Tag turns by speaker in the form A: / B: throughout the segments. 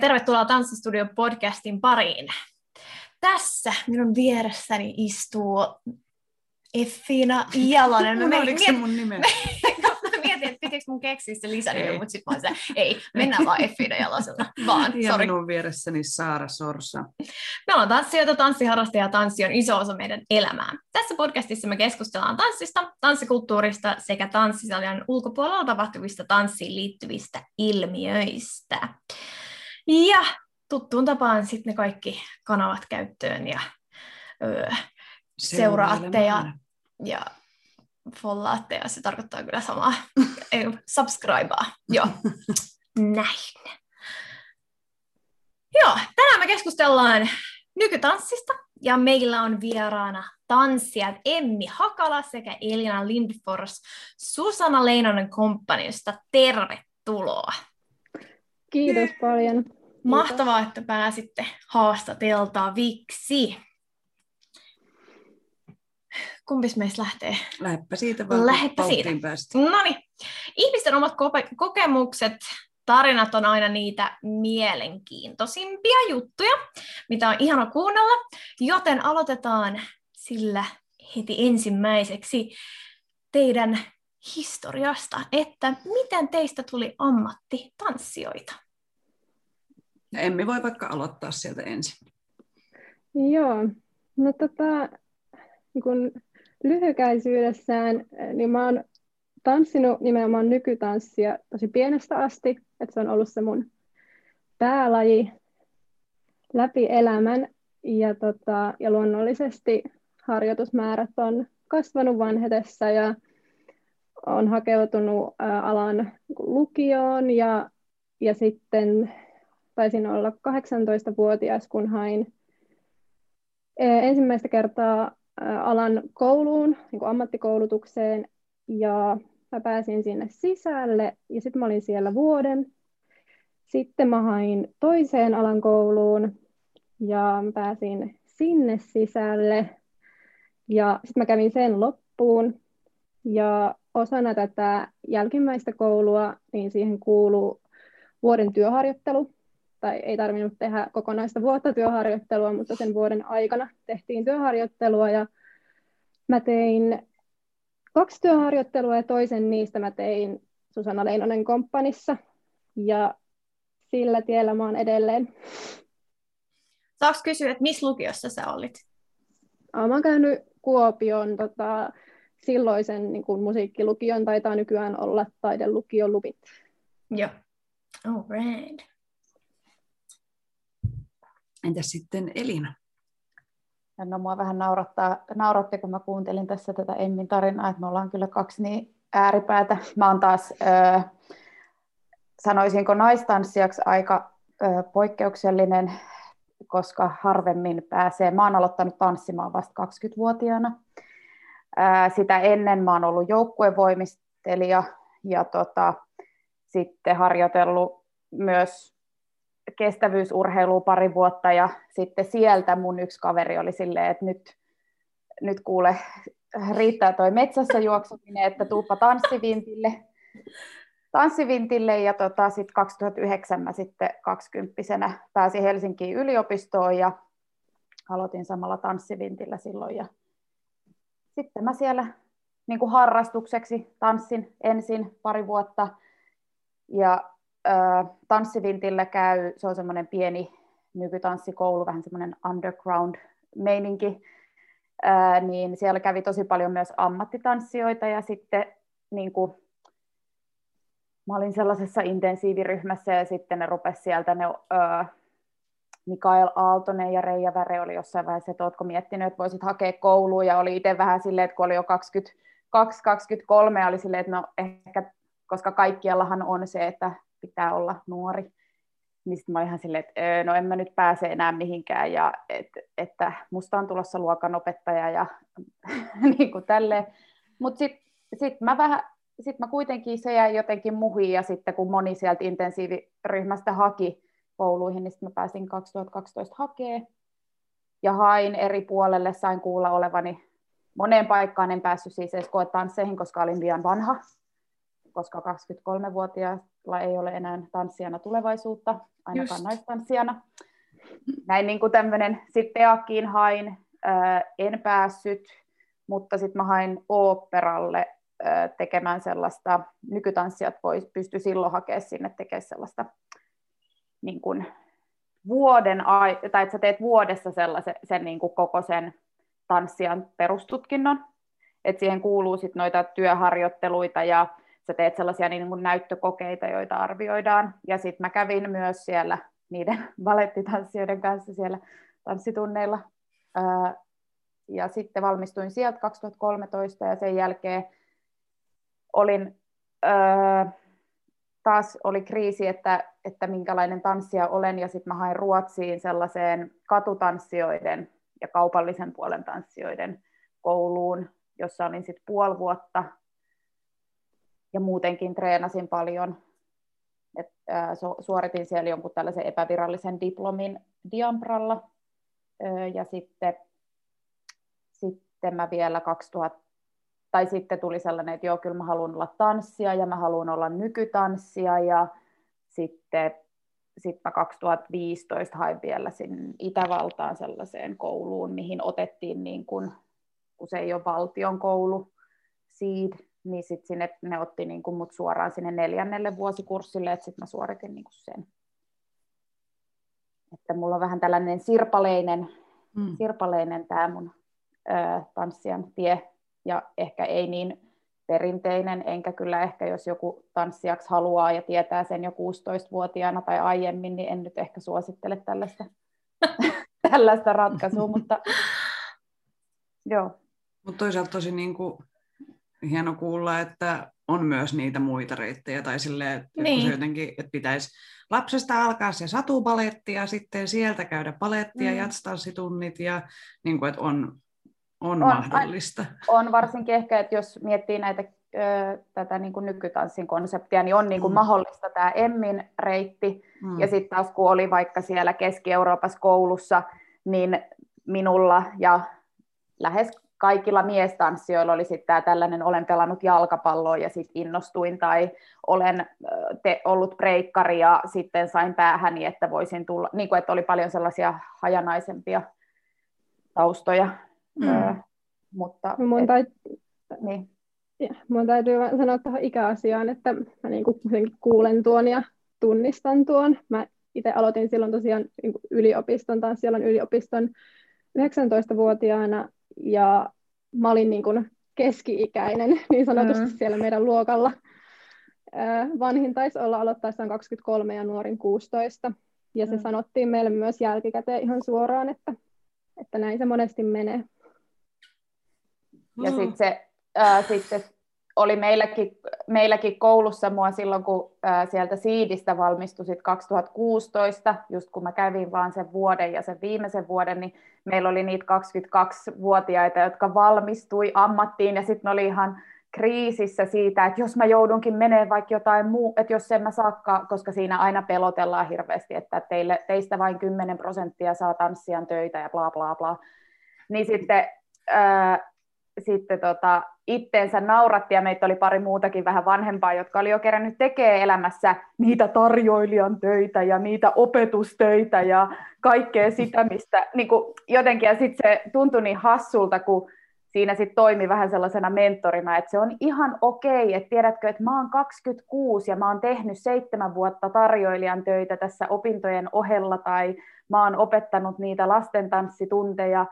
A: tervetuloa Tanssistudio podcastin pariin. Tässä minun vieressäni istuu Effina Jalonen.
B: Mä Oliko se mun nime?
A: Mä mietin, että pitikö mun keksiä se lisänimi, mutta sitten mä ei, mennään vaan Effina Jalosella. Vaan,
B: Ja
A: sorry.
B: minun vieressäni Saara Sorsa.
A: Me ollaan tanssijoita, tanssiharrastajia ja tanssi on iso osa meidän elämää. Tässä podcastissa me keskustellaan tanssista, tanssikulttuurista sekä tanssisalien ulkopuolella tapahtuvista tanssiin liittyvistä ilmiöistä. Ja tuttuun tapaan sitten ne kaikki kanavat käyttöön ja öö, seuraatte ja, ja follaatte ja se tarkoittaa kyllä samaa. Ei, subscribea. Joo, näin. Joo, tänään me keskustellaan nykytanssista ja meillä on vieraana tanssijat Emmi Hakala sekä Elina Lindfors Susanna Leinonen komppanista. Tervetuloa!
C: Kiitos paljon.
A: Mahtavaa, että pääsitte haastateltaviksi. Kumpis meistä lähtee?
B: Lähdepä siitä vaan,
A: Lähdepä siitä.
B: päästä.
A: No niin. Ihmisten omat kope- kokemukset, tarinat on aina niitä mielenkiintoisimpia juttuja, mitä on ihana kuunnella, joten aloitetaan sillä heti ensimmäiseksi teidän historiasta, että miten teistä tuli ammattitanssijoita?
B: Ja Emmi voi vaikka aloittaa sieltä ensin.
C: Joo, no tota, niin kun lyhykäisyydessään, eh, niin mä oon tanssinut nimenomaan nykytanssia tosi pienestä asti, että se on ollut se mun päälaji läpi elämän. Ja, tota, ja luonnollisesti harjoitusmäärät on kasvanut vanhetessa ja on hakeutunut alan lukioon ja, ja sitten taisin olla 18-vuotias, kun hain ensimmäistä kertaa alan kouluun, niin ammattikoulutukseen, ja mä pääsin sinne sisälle, ja sitten olin siellä vuoden. Sitten mä hain toiseen alan kouluun, ja pääsin sinne sisälle, ja sitten mä kävin sen loppuun, ja osana tätä jälkimmäistä koulua, niin siihen kuuluu vuoden työharjoittelu, tai ei tarvinnut tehdä kokonaista vuotta työharjoittelua, mutta sen vuoden aikana tehtiin työharjoittelua ja mä tein kaksi työharjoittelua ja toisen niistä mä tein Susanna Leinonen komppanissa ja sillä tiellä mä oon edelleen.
A: Saanko kysyä, että missä lukiossa sä olit?
C: Mä oon käynyt Kuopion tota, silloisen niin kuin musiikkilukion, taitaa nykyään olla taidelukion lupit.
A: Joo. All right.
B: Entäs sitten Elina?
D: No mua vähän naurattaa, nauratti, kun mä kuuntelin tässä tätä Emmin tarinaa, että me ollaan kyllä kaksi niin ääripäätä. Mä oon taas, ö, sanoisinko naistanssijaksi aika ö, poikkeuksellinen, koska harvemmin pääsee. Mä oon aloittanut tanssimaan vasta 20-vuotiaana. Ö, sitä ennen mä oon ollut joukkuevoimistelija ja tota, sitten harjoitellut myös kestävyysurheilua pari vuotta ja sitten sieltä mun yksi kaveri oli silleen, että nyt, nyt kuule, riittää toi metsässä juoksuminen, että tuuppa tanssivintille. Tanssivintille ja tota, sitten 2009 mä sitten 20 pääsin Helsinkiin yliopistoon ja aloitin samalla tanssivintillä silloin ja sitten mä siellä niin kuin harrastukseksi tanssin ensin pari vuotta. Ja tanssivintillä käy, se on semmoinen pieni nykytanssikoulu, vähän semmoinen underground-meininki, ää, niin siellä kävi tosi paljon myös ammattitanssijoita ja sitten niin kuin, mä olin sellaisessa intensiiviryhmässä ja sitten ne rupesi sieltä ne ää, Mikael Aaltonen ja Reija Väre oli jossain vaiheessa, että ootko miettinyt, että voisit hakea kouluun ja oli itse vähän silleen, että kun oli jo 20 2-23 oli silleen, että no ehkä, koska kaikkiallahan on se, että pitää olla nuori, niin sitten mä olin ihan silleen, että öö, no en mä nyt pääse enää mihinkään, ja et, että musta on tulossa luokanopettaja ja niin kuin tälleen. Mutta sitten sit mä vähän, sit mä kuitenkin se jäi jotenkin muhiin, ja sitten kun moni sieltä intensiiviryhmästä haki kouluihin, niin sitten mä pääsin 2012 hakee ja hain eri puolelle, sain kuulla olevani moneen paikkaan, en päässyt siis edes koetansseihin, koska olin liian vanha, koska 23-vuotiailla ei ole enää tanssijana tulevaisuutta, ainakaan Just. naistanssijana. Näin niin kuin tämmöinen, sitten Teakkiin hain, en päässyt, mutta sitten mä hain oopperalle tekemään sellaista, nykytanssijat vois, pysty silloin hakemaan sinne tekemään sellaista niin kuin vuoden, tai että sä teet vuodessa sellaisen sen niin kuin koko sen tanssijan perustutkinnon, että siihen kuuluu sitten noita työharjoitteluita ja sä teet sellaisia niin kuin näyttökokeita, joita arvioidaan. Ja sitten mä kävin myös siellä niiden valettitanssijoiden kanssa siellä tanssitunneilla. Ja sitten valmistuin sieltä 2013 ja sen jälkeen olin, taas oli kriisi, että, että minkälainen tanssija olen ja sitten mä hain Ruotsiin sellaiseen katutanssijoiden ja kaupallisen puolen tanssijoiden kouluun, jossa olin sitten puoli vuotta ja muutenkin treenasin paljon. Et, ää, suoritin siellä jonkun tällaisen epävirallisen diplomin Diampralla ja sitten, sitten mä vielä 2000, tai sitten tuli sellainen, että joo, kyllä mä haluan olla tanssia ja mä haluan olla nykytanssia ja sitten sitten mä 2015 hain vielä sinne Itävaltaan sellaiseen kouluun, mihin otettiin, niin kun, kun se ei ole valtion koulu, SEED, niin sitten sinne ne otti niin kun mut suoraan sinne neljännelle vuosikurssille, että sitten mä suoritin niin sen. Että mulla on vähän tällainen sirpaleinen, mm. sirpaleinen tämä mun ö, tanssijan tie, ja ehkä ei niin perinteinen, enkä kyllä ehkä, jos joku tanssijaksi haluaa ja tietää sen jo 16-vuotiaana tai aiemmin, niin en nyt ehkä suosittele tällaista, tällaista ratkaisua, mutta joo.
B: Mutta toisaalta tosi niin kuin, hieno kuulla, että on myös niitä muita reittejä, tai silleen, että niin. jotenkin, että pitäisi lapsesta alkaa se satupaletti ja sitten sieltä käydä palettia, mm. jatstanssitunnit ja niin kuin, että on on, on mahdollista.
D: On varsinkin ehkä, että jos miettii näitä tätä niin kuin nykytanssin konseptia, niin on niin kuin mm. mahdollista tämä Emmin reitti. Mm. Ja sitten taas kun oli vaikka siellä Keski-Euroopassa koulussa, niin minulla ja lähes kaikilla miestanssijoilla oli sitten tämä tällainen, olen pelannut jalkapalloa ja sitten innostuin, tai olen te, ollut breikkari ja sitten sain päähäni, että voisin tulla, niin kuin, että oli paljon sellaisia hajanaisempia taustoja Mm. Öö, mutta,
C: mun, et, täyt... niin. ja, mun täytyy sanoa tuohon ikäasiaan, että mä niin kuulen tuon ja tunnistan tuon. Mä itse aloitin silloin tosiaan niin yliopiston, siellä yliopiston 19-vuotiaana ja mä olin niin kuin keski-ikäinen niin sanotusti mm. siellä meidän luokalla. Vanhin taisi olla aloittaessaan 23 ja nuorin 16. Ja se mm. sanottiin meille myös jälkikäteen ihan suoraan, että, että näin se monesti menee.
D: Ja mm. sitten se ää, sitten oli meilläkin, meilläkin koulussa mua silloin, kun ää, sieltä Siidistä valmistui sit 2016, just kun mä kävin vaan sen vuoden ja sen viimeisen vuoden, niin meillä oli niitä 22-vuotiaita, jotka valmistui ammattiin ja sitten oli ihan kriisissä siitä, että jos mä joudunkin menee vaikka jotain muu, että jos en mä saakka, koska siinä aina pelotellaan hirveästi, että teille, teistä vain 10 prosenttia saa tanssijan töitä ja bla bla bla, niin sitten ää, sitten tota, itteensä nauratti ja meitä oli pari muutakin vähän vanhempaa, jotka oli jo kerännyt tekee elämässä niitä tarjoilijan töitä ja niitä opetustöitä ja kaikkea sitä, mistä niin kuin jotenkin, ja sitten se tuntui niin hassulta, kun siinä sitten toimi vähän sellaisena mentorina, että se on ihan okei, että tiedätkö, että mä oon 26 ja mä oon tehnyt seitsemän vuotta tarjoilijan töitä tässä opintojen ohella tai mä oon opettanut niitä lastentanssitunteja,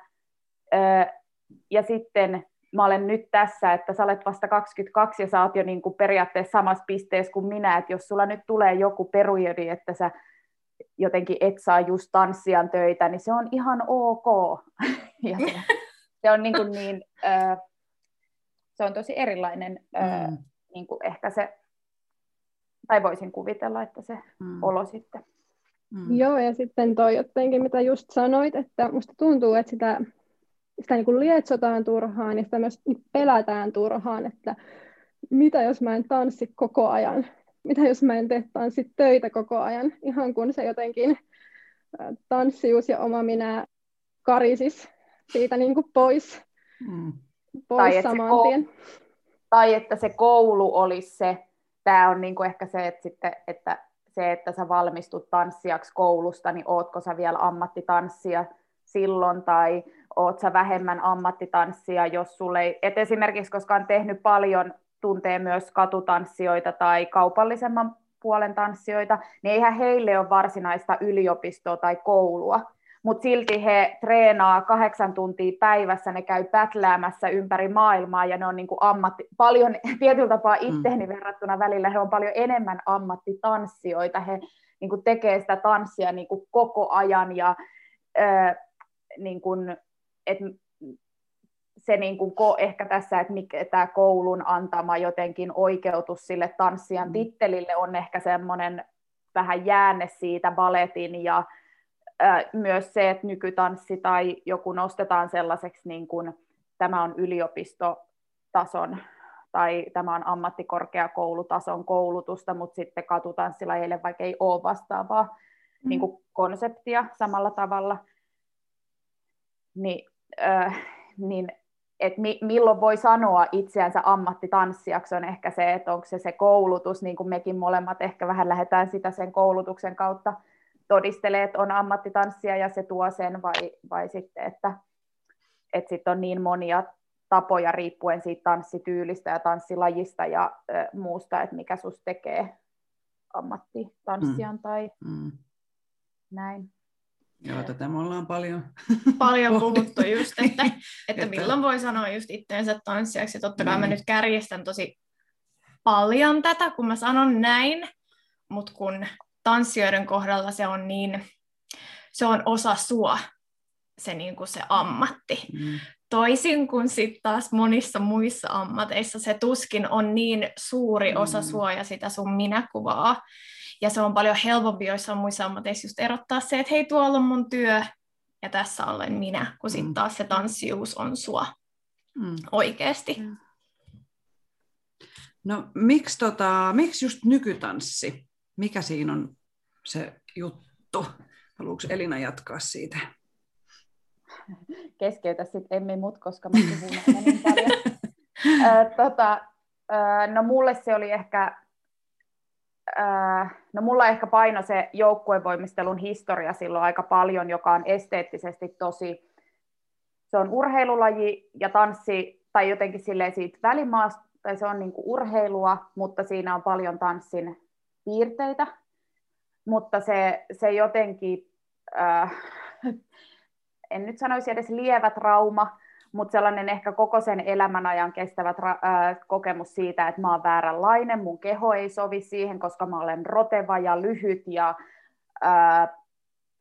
D: ja sitten mä olen nyt tässä, että sä olet vasta 22 ja sä oot jo niin kuin periaatteessa samassa pisteessä kuin minä, että jos sulla nyt tulee joku periodi, että sä jotenkin et saa just tanssijan töitä, niin se on ihan ok. ja se, se on niin, kuin niin äh, se on tosi erilainen mm. niin kuin ehkä se, tai voisin kuvitella, että se mm. olo sitten.
C: Mm. Joo, ja sitten toi jotenkin, mitä just sanoit, että musta tuntuu, että sitä, sitä niin kuin lietsotaan turhaan ja sitä myös pelätään turhaan, että mitä jos mä en tanssi koko ajan, mitä jos mä en tee tanssi töitä koko ajan, ihan kun se jotenkin tanssius ja oma minä karisis siitä niin kuin pois, mm. pois tai saman tien.
D: Tai että se koulu olisi se, tämä on niin kuin ehkä se, että, sitten, että se, että sä valmistut tanssijaksi koulusta, niin ootko sä vielä ammattitanssia silloin, tai oot sä vähemmän ammattitanssia, jos sulle ei, et esimerkiksi koska on tehnyt paljon, tuntee myös katutanssijoita tai kaupallisemman puolen tanssijoita, niin eihän heille ole varsinaista yliopistoa tai koulua, mutta silti he treenaa kahdeksan tuntia päivässä, ne käy pätläämässä ympäri maailmaa ja ne on niin kuin ammatti, paljon tietyllä tapaa itteeni mm. verrattuna välillä, he on paljon enemmän ammattitanssijoita, he niin kuin tekee sitä tanssia niin kuin koko ajan ja äh, niin kuin, et se niin kuin ko, ehkä tässä, että mikä, tämä koulun antama jotenkin oikeutus sille tanssijan mm. tittelille on ehkä semmoinen vähän jäänne siitä baletin ja myös se, että nykytanssi tai joku nostetaan sellaiseksi, niin kuin tämä on yliopistotason tai tämä on ammattikorkeakoulutason koulutusta, mutta sitten katutanssilajeille vaikka ei ole vastaavaa mm. niin kuin konseptia samalla tavalla, niin, äh, niin että mi, milloin voi sanoa itseänsä ammattitanssijaksi on ehkä se, että onko se se koulutus, niin kuin mekin molemmat ehkä vähän lähdetään sitä sen koulutuksen kautta todistelee, että on ammattitanssia ja se tuo sen, vai, vai sitten, että, että sit on niin monia tapoja riippuen siitä tanssityylistä ja tanssilajista ja ö, muusta, että mikä sus tekee ammattitanssijan mm. tai mm. näin.
B: Joo, tätä me ollaan paljon
A: Paljon puhuttu just, että, että milloin voi sanoa just itteensä tanssijaksi. Totta kai mm. mä nyt kärjestän tosi paljon tätä, kun mä sanon näin, mutta kun tanssijoiden kohdalla se on niin, se on osa sua, se, niin kuin se ammatti. Mm. Toisin kuin sitten taas monissa muissa ammateissa se tuskin on niin suuri osa mm. sua ja sitä sun minäkuvaa. Ja se on paljon helpompi joissain muissa ammateissa just erottaa se, että hei tuolla on mun työ ja tässä olen minä, kun sitten mm. taas se tanssijuus on sua mm. oikeasti. Mm.
B: No miksi, tota, miksi just nykytanssi? Mikä siinä on se juttu. Haluatko Elina jatkaa siitä?
D: Keskeytä sitten Emmi mut, koska mä puhun niin paljon. tota, no mulle se oli ehkä, no mulla ehkä paino se joukkuevoimistelun historia silloin aika paljon, joka on esteettisesti tosi, se on urheilulaji ja tanssi, tai jotenkin silleen siitä välimaasta, tai se on niinku urheilua, mutta siinä on paljon tanssin piirteitä, mutta se, se jotenkin, äh, en nyt sanoisi edes lievä trauma, mutta sellainen ehkä koko sen elämän ajan kestävä tra- äh, kokemus siitä, että mä oon vääränlainen, mun keho ei sovi siihen, koska mä olen roteva ja lyhyt ja äh,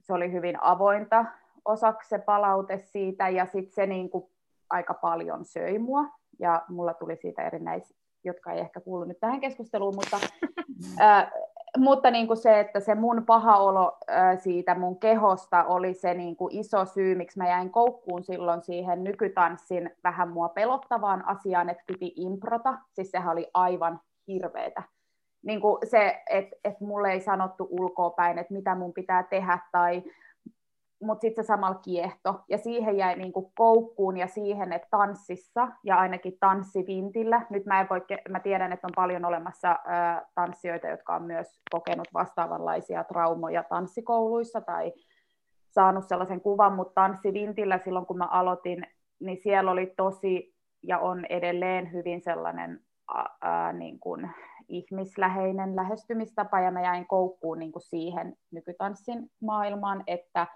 D: se oli hyvin avointa osaksi se palaute siitä. Ja sitten se niin kuin aika paljon söi mua ja mulla tuli siitä erinäisiä, jotka ei ehkä kuulu nyt tähän keskusteluun, mutta äh, mutta niin kuin se, että se mun paha olo siitä mun kehosta oli se niin kuin iso syy, miksi mä jäin koukkuun silloin siihen nykytanssin vähän mua pelottavaan asiaan, että piti improta. Siis sehän oli aivan hirveetä. Niin kuin se, että, että mulle ei sanottu ulkoa päin, että mitä mun pitää tehdä tai mutta sitten se samalla kiehto. Ja siihen jäi niinku koukkuun ja siihen, että tanssissa ja ainakin tanssivintillä, nyt mä, en voi, mä tiedän, että on paljon olemassa ä, tanssijoita, jotka on myös kokenut vastaavanlaisia traumoja tanssikouluissa tai saanut sellaisen kuvan, mutta tanssivintillä silloin kun mä aloitin, niin siellä oli tosi ja on edelleen hyvin sellainen ä, ä, niin kuin ihmisläheinen lähestymistapa ja mä jäin koukkuun niin kuin siihen nykytanssin maailmaan, että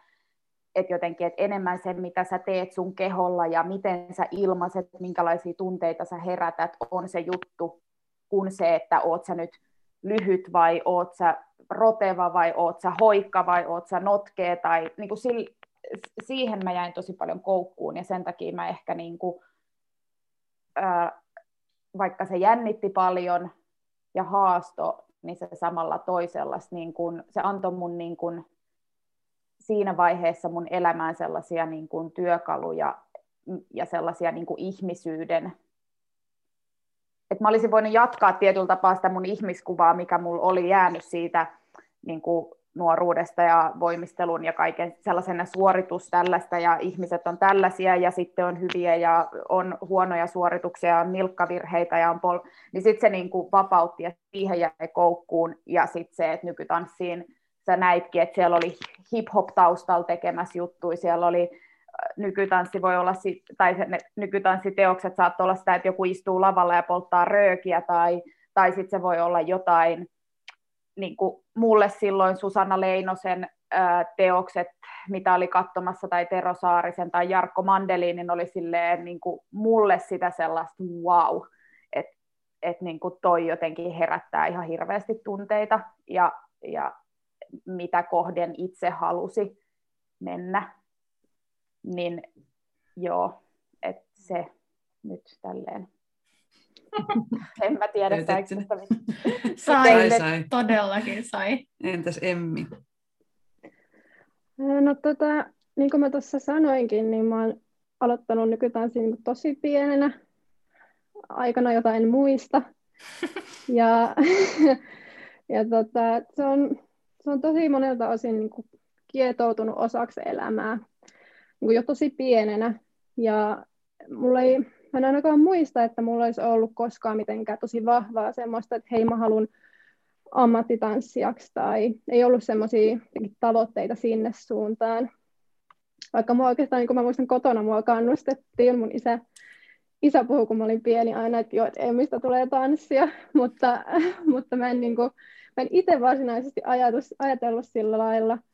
D: että jotenkin, että enemmän se, mitä sä teet sun keholla ja miten sä ilmaiset, minkälaisia tunteita sä herätät, on se juttu, kuin se, että oot sä nyt lyhyt vai oot sä roteva vai oot sä hoikka vai oot sä notkee tai niin kuin sil, siihen mä jäin tosi paljon koukkuun ja sen takia mä ehkä niin kuin, ää, vaikka se jännitti paljon ja haasto, niin se samalla toisella, niin kun, se antoi mun niin kun, siinä vaiheessa mun elämään sellaisia niin kun, työkaluja ja sellaisia niin kun, ihmisyyden että mä olisin voinut jatkaa tietyllä tapaa sitä mun ihmiskuvaa, mikä mulla oli jäänyt siitä niin kuin nuoruudesta ja voimistelun ja kaiken sellaisena suoritus tällaista ja ihmiset on tällaisia ja sitten on hyviä ja on huonoja suorituksia, on nilkkavirheitä ja on pol- niin sitten se niin kuin vapautti ja siihen jäi koukkuun ja sitten se, että nykytanssiin sä näitkin, että siellä oli hip-hop taustalla tekemässä juttuja, siellä oli nykytanssi voi olla, tai ne nykytanssiteokset saattaa olla sitä, että joku istuu lavalla ja polttaa röökiä, tai, tai sitten se voi olla jotain, niin kuin mulle silloin Susanna Leinosen ää, teokset, mitä oli katsomassa, tai Tero Saarisen tai Jarkko Mandelinin, oli silleen niin kuin mulle sitä sellaista wow, että et niin toi jotenkin herättää ihan hirveästi tunteita, ja, ja mitä kohden itse halusi mennä niin joo, että se nyt tälleen. en mä tiedä, saiko
A: sai, sai, todellakin sai.
B: Entäs Emmi?
C: No tota, niin kuin mä tuossa sanoinkin, niin mä oon aloittanut nykytanssin niin tosi pienenä aikana, jota en muista. ja ja tota, se, on, se on tosi monelta osin niin kuin kietoutunut osaksi elämää niin jo tosi pienenä. Ja mulla ei, mä en ainakaan muista, että mulla olisi ollut koskaan mitenkään tosi vahvaa semmoista, että hei mä haluan ammattitanssijaksi tai ei ollut semmoisia tavoitteita sinne suuntaan. Vaikka mua oikeastaan, niin kun mä muistan kotona, mua kannustettiin, mun isä, isä puhui, kun mä olin pieni aina, että joo, että ei mistä tulee tanssia, mutta, mutta mä en, niin kuin, mä en itse varsinaisesti ajatus, ajatellut sillä lailla –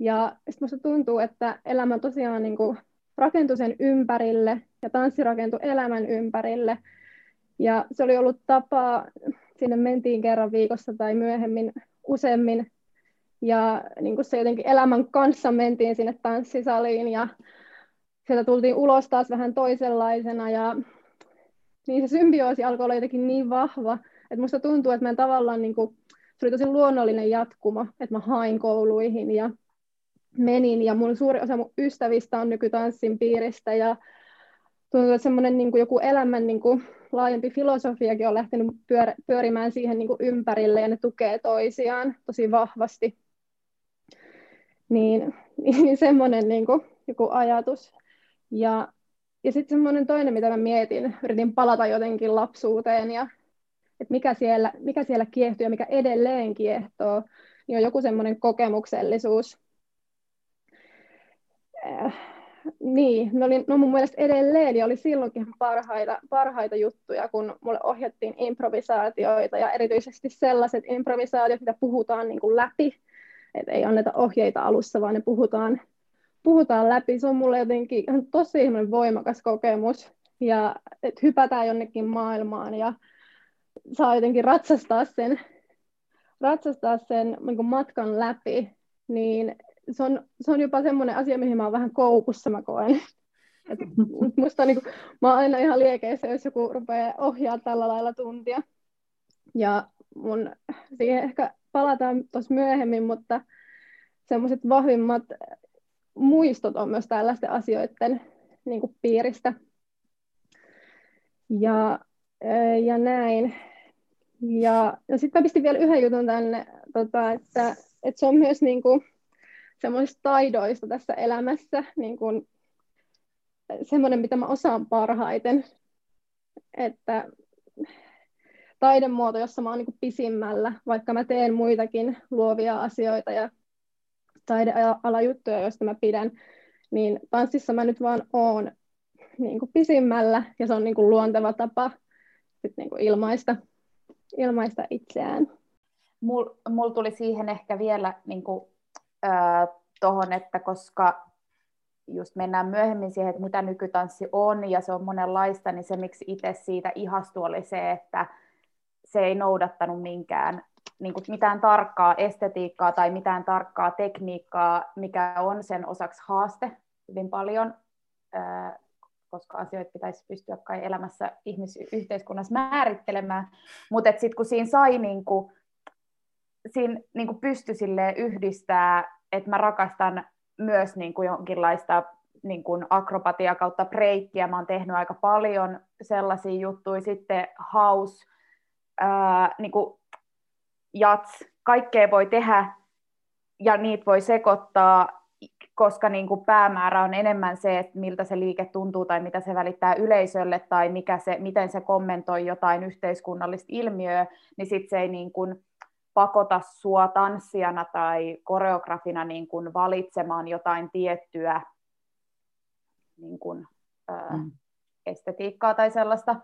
C: ja sitten musta tuntuu, että elämä tosiaan niin kuin rakentui sen ympärille ja tanssi rakentui elämän ympärille. Ja se oli ollut tapa, sinne mentiin kerran viikossa tai myöhemmin useammin. Ja niin kuin se jotenkin elämän kanssa mentiin sinne tanssisaliin ja sieltä tultiin ulos taas vähän toisenlaisena. Ja niin se symbioosi alkoi olla jotenkin niin vahva, että musta tuntuu, että mä tavallaan niin kuin, se oli tosi luonnollinen jatkumo, että mä hain kouluihin ja menin ja mun suuri osa mun ystävistä on nykytanssin piiristä ja tuntuu, että semmoinen niin joku elämän niin kuin, laajempi filosofiakin on lähtenyt pyör, pyörimään siihen niin kuin, ympärille ja ne tukee toisiaan tosi vahvasti. Niin, niin semmoinen niin kuin, joku ajatus. Ja, ja sitten semmoinen toinen, mitä mä mietin, yritin palata jotenkin lapsuuteen ja että mikä siellä, mikä siellä kiehtuu ja mikä edelleen kiehtoo, niin on joku semmoinen kokemuksellisuus, äh, niin, ne oli no mun mielestä edelleen ja oli silloinkin parhaita, parhaita juttuja, kun mulle ohjattiin improvisaatioita ja erityisesti sellaiset improvisaatiot, mitä puhutaan niin kuin läpi, että ei anneta ohjeita alussa, vaan ne puhutaan, puhutaan läpi. Se on mulle jotenkin tosi voimakas kokemus. Ja että hypätään jonnekin maailmaan ja saa jotenkin ratsastaa sen, ratsastaa sen niin matkan läpi, niin se on, se on jopa semmoinen asia, mihin mä oon vähän koukussa, mä koen. Et musta niin kuin, mä oon aina ihan liekeissä, jos joku rupeaa ohjaa tällä lailla tuntia. Ja mun, siihen ehkä palataan tuossa myöhemmin, mutta semmoiset vahvimmat muistot on myös tällaisten asioiden niin kuin piiristä. Ja, ja näin. Ja, ja sitten pistin vielä yhden jutun tänne, tota, että, että se on myös niin kuin, semmoisista taidoista tässä elämässä, niin kuin semmoinen, mitä mä osaan parhaiten. Että taidemuoto, jossa mä oon niin pisimmällä, vaikka mä teen muitakin luovia asioita ja taidealajuttuja, joista mä pidän, niin tanssissa mä nyt vaan oon niin kuin pisimmällä ja se on niin kuin luonteva tapa sit niin kuin ilmaista, ilmaista itseään.
D: Mulla mul tuli siihen ehkä vielä niin kuin tuohon, että koska just mennään myöhemmin siihen, että mitä nykytanssi on ja se on monenlaista, niin se miksi itse siitä ihastui oli se, että se ei noudattanut minkään niin kuin mitään tarkkaa estetiikkaa tai mitään tarkkaa tekniikkaa, mikä on sen osaksi haaste hyvin paljon, koska asioita pitäisi pystyä kai elämässä ihmisyhteiskunnassa määrittelemään. Mutta sitten kun siinä sai, niin kuin, siinä niin kuin pystyi yhdistää, että mä rakastan myös niin kuin jonkinlaista niin kuin akrobatia kautta breikkiä. Mä oon tehnyt aika paljon sellaisia juttuja. Sitten house, niin jats, kaikkea voi tehdä ja niitä voi sekoittaa, koska niin kuin päämäärä on enemmän se, että miltä se liike tuntuu tai mitä se välittää yleisölle tai mikä se, miten se kommentoi jotain yhteiskunnallista ilmiöä, niin sitten se ei niin kuin pakota sua tanssijana tai koreografina niin kuin valitsemaan jotain tiettyä niin kuin, ää, mm. estetiikkaa tai sellaista.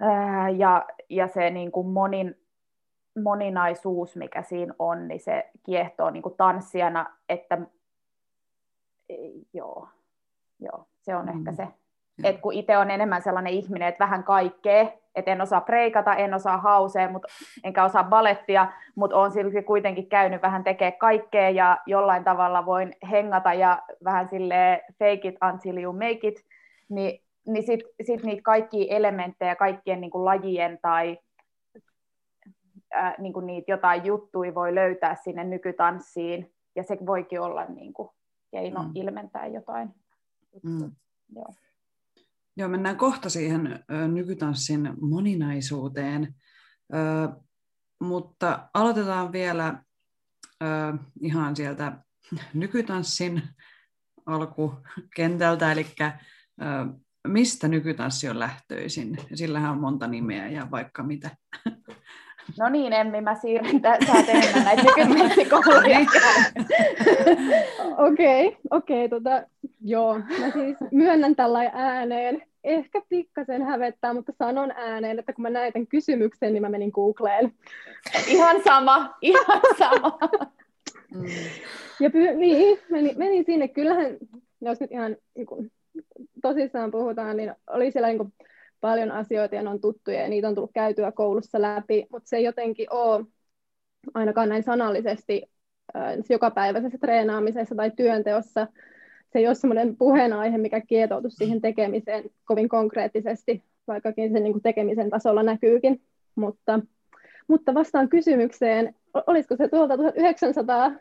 D: Ää, ja, ja se niin kuin monin, moninaisuus, mikä siinä on, niin se kiehtoo niin kuin tanssijana, että joo, joo, se on mm. ehkä se. Et kun itse on enemmän sellainen ihminen, että vähän kaikkea, että en osaa preikata, en osaa hausea, mutta enkä osaa balettia, mutta on silti kuitenkin käynyt vähän tekemään kaikkea ja jollain tavalla voin hengata ja vähän sille fake it until you make it, niin, niin sitten sit niitä kaikkia elementtejä, kaikkien niin kuin lajien tai ää, niin kuin niitä jotain juttuja voi löytää sinne nykytanssiin, ja se voikin olla niin kuin keino mm. ilmentää jotain. Mm. Joo.
B: Joo, mennään kohta siihen ö, nykytanssin moninaisuuteen, ö, mutta aloitetaan vielä ö, ihan sieltä nykytanssin alkukentältä, eli ö, mistä nykytanssi on lähtöisin? Sillähän on monta nimeä ja vaikka mitä.
D: No niin, Emmi, mä siirryn, sä enemmän näitä nykytanssikouluja.
C: Okei, okei, tota, joo. Mä siis myönnän tällä ääneen. Ehkä pikkasen hävettää, mutta sanon ääneen, että kun mä näin tämän kysymyksen, niin mä menin Googleen.
D: Ihan sama, ihan sama.
C: Mm. Ja py- niin, menin, menin sinne. Kyllähän, jos nyt ihan niin kuin, tosissaan puhutaan, niin oli siellä niin kuin, paljon asioita ja ne on tuttuja ja niitä on tullut käytyä koulussa läpi, mutta se ei jotenkin ole ainakaan näin sanallisesti äh, jokapäiväisessä treenaamisessa tai työnteossa. Se ei ole semmoinen puheenaihe, mikä kietoutuu siihen tekemiseen kovin konkreettisesti, vaikkakin se niin kuin tekemisen tasolla näkyykin. Mutta, mutta vastaan kysymykseen, olisiko se tuolta 1900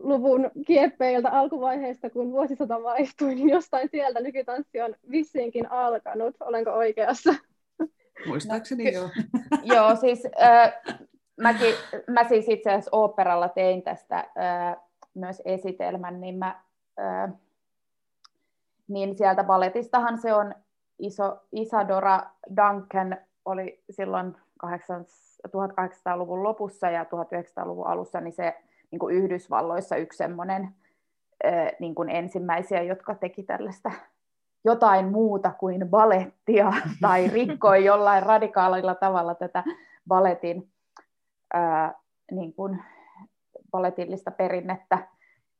C: luvun kieppeiltä alkuvaiheesta, kun vuosisata vaihtui, niin jostain sieltä nykytanssi on vissiinkin alkanut. Olenko oikeassa?
B: Muistaakseni no, joo.
D: joo, siis äh, mäkin, mä siis itse asiassa oopperalla tein tästä äh, myös esitelmän, niin, mä, äh, niin sieltä balletistahan se on iso, Isadora Duncan oli silloin 1800-luvun lopussa ja 1900-luvun alussa, niin se niin kuin Yhdysvalloissa yksi semmoinen niin kuin ensimmäisiä, jotka teki tällaista jotain muuta kuin balettia tai rikkoi jollain radikaalilla tavalla tätä baletin ää, niin kuin baletillista perinnettä.